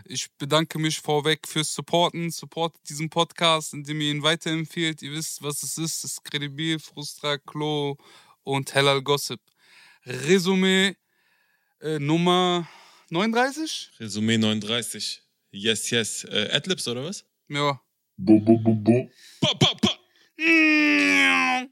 Ich bedanke mich vorweg fürs Supporten. Supportet diesen Podcast, indem ihr ihn weiterempfehlt. Ihr wisst, was es ist. Es ist Kredibil, Frustra, Klo und Hellal Gossip. Resümee äh, Nummer 39? Resümee 39. Yes, yes. Äh, Adlibs oder was? Ja. Bo, bo, bo, bo. Pa, pa, pa. Mm.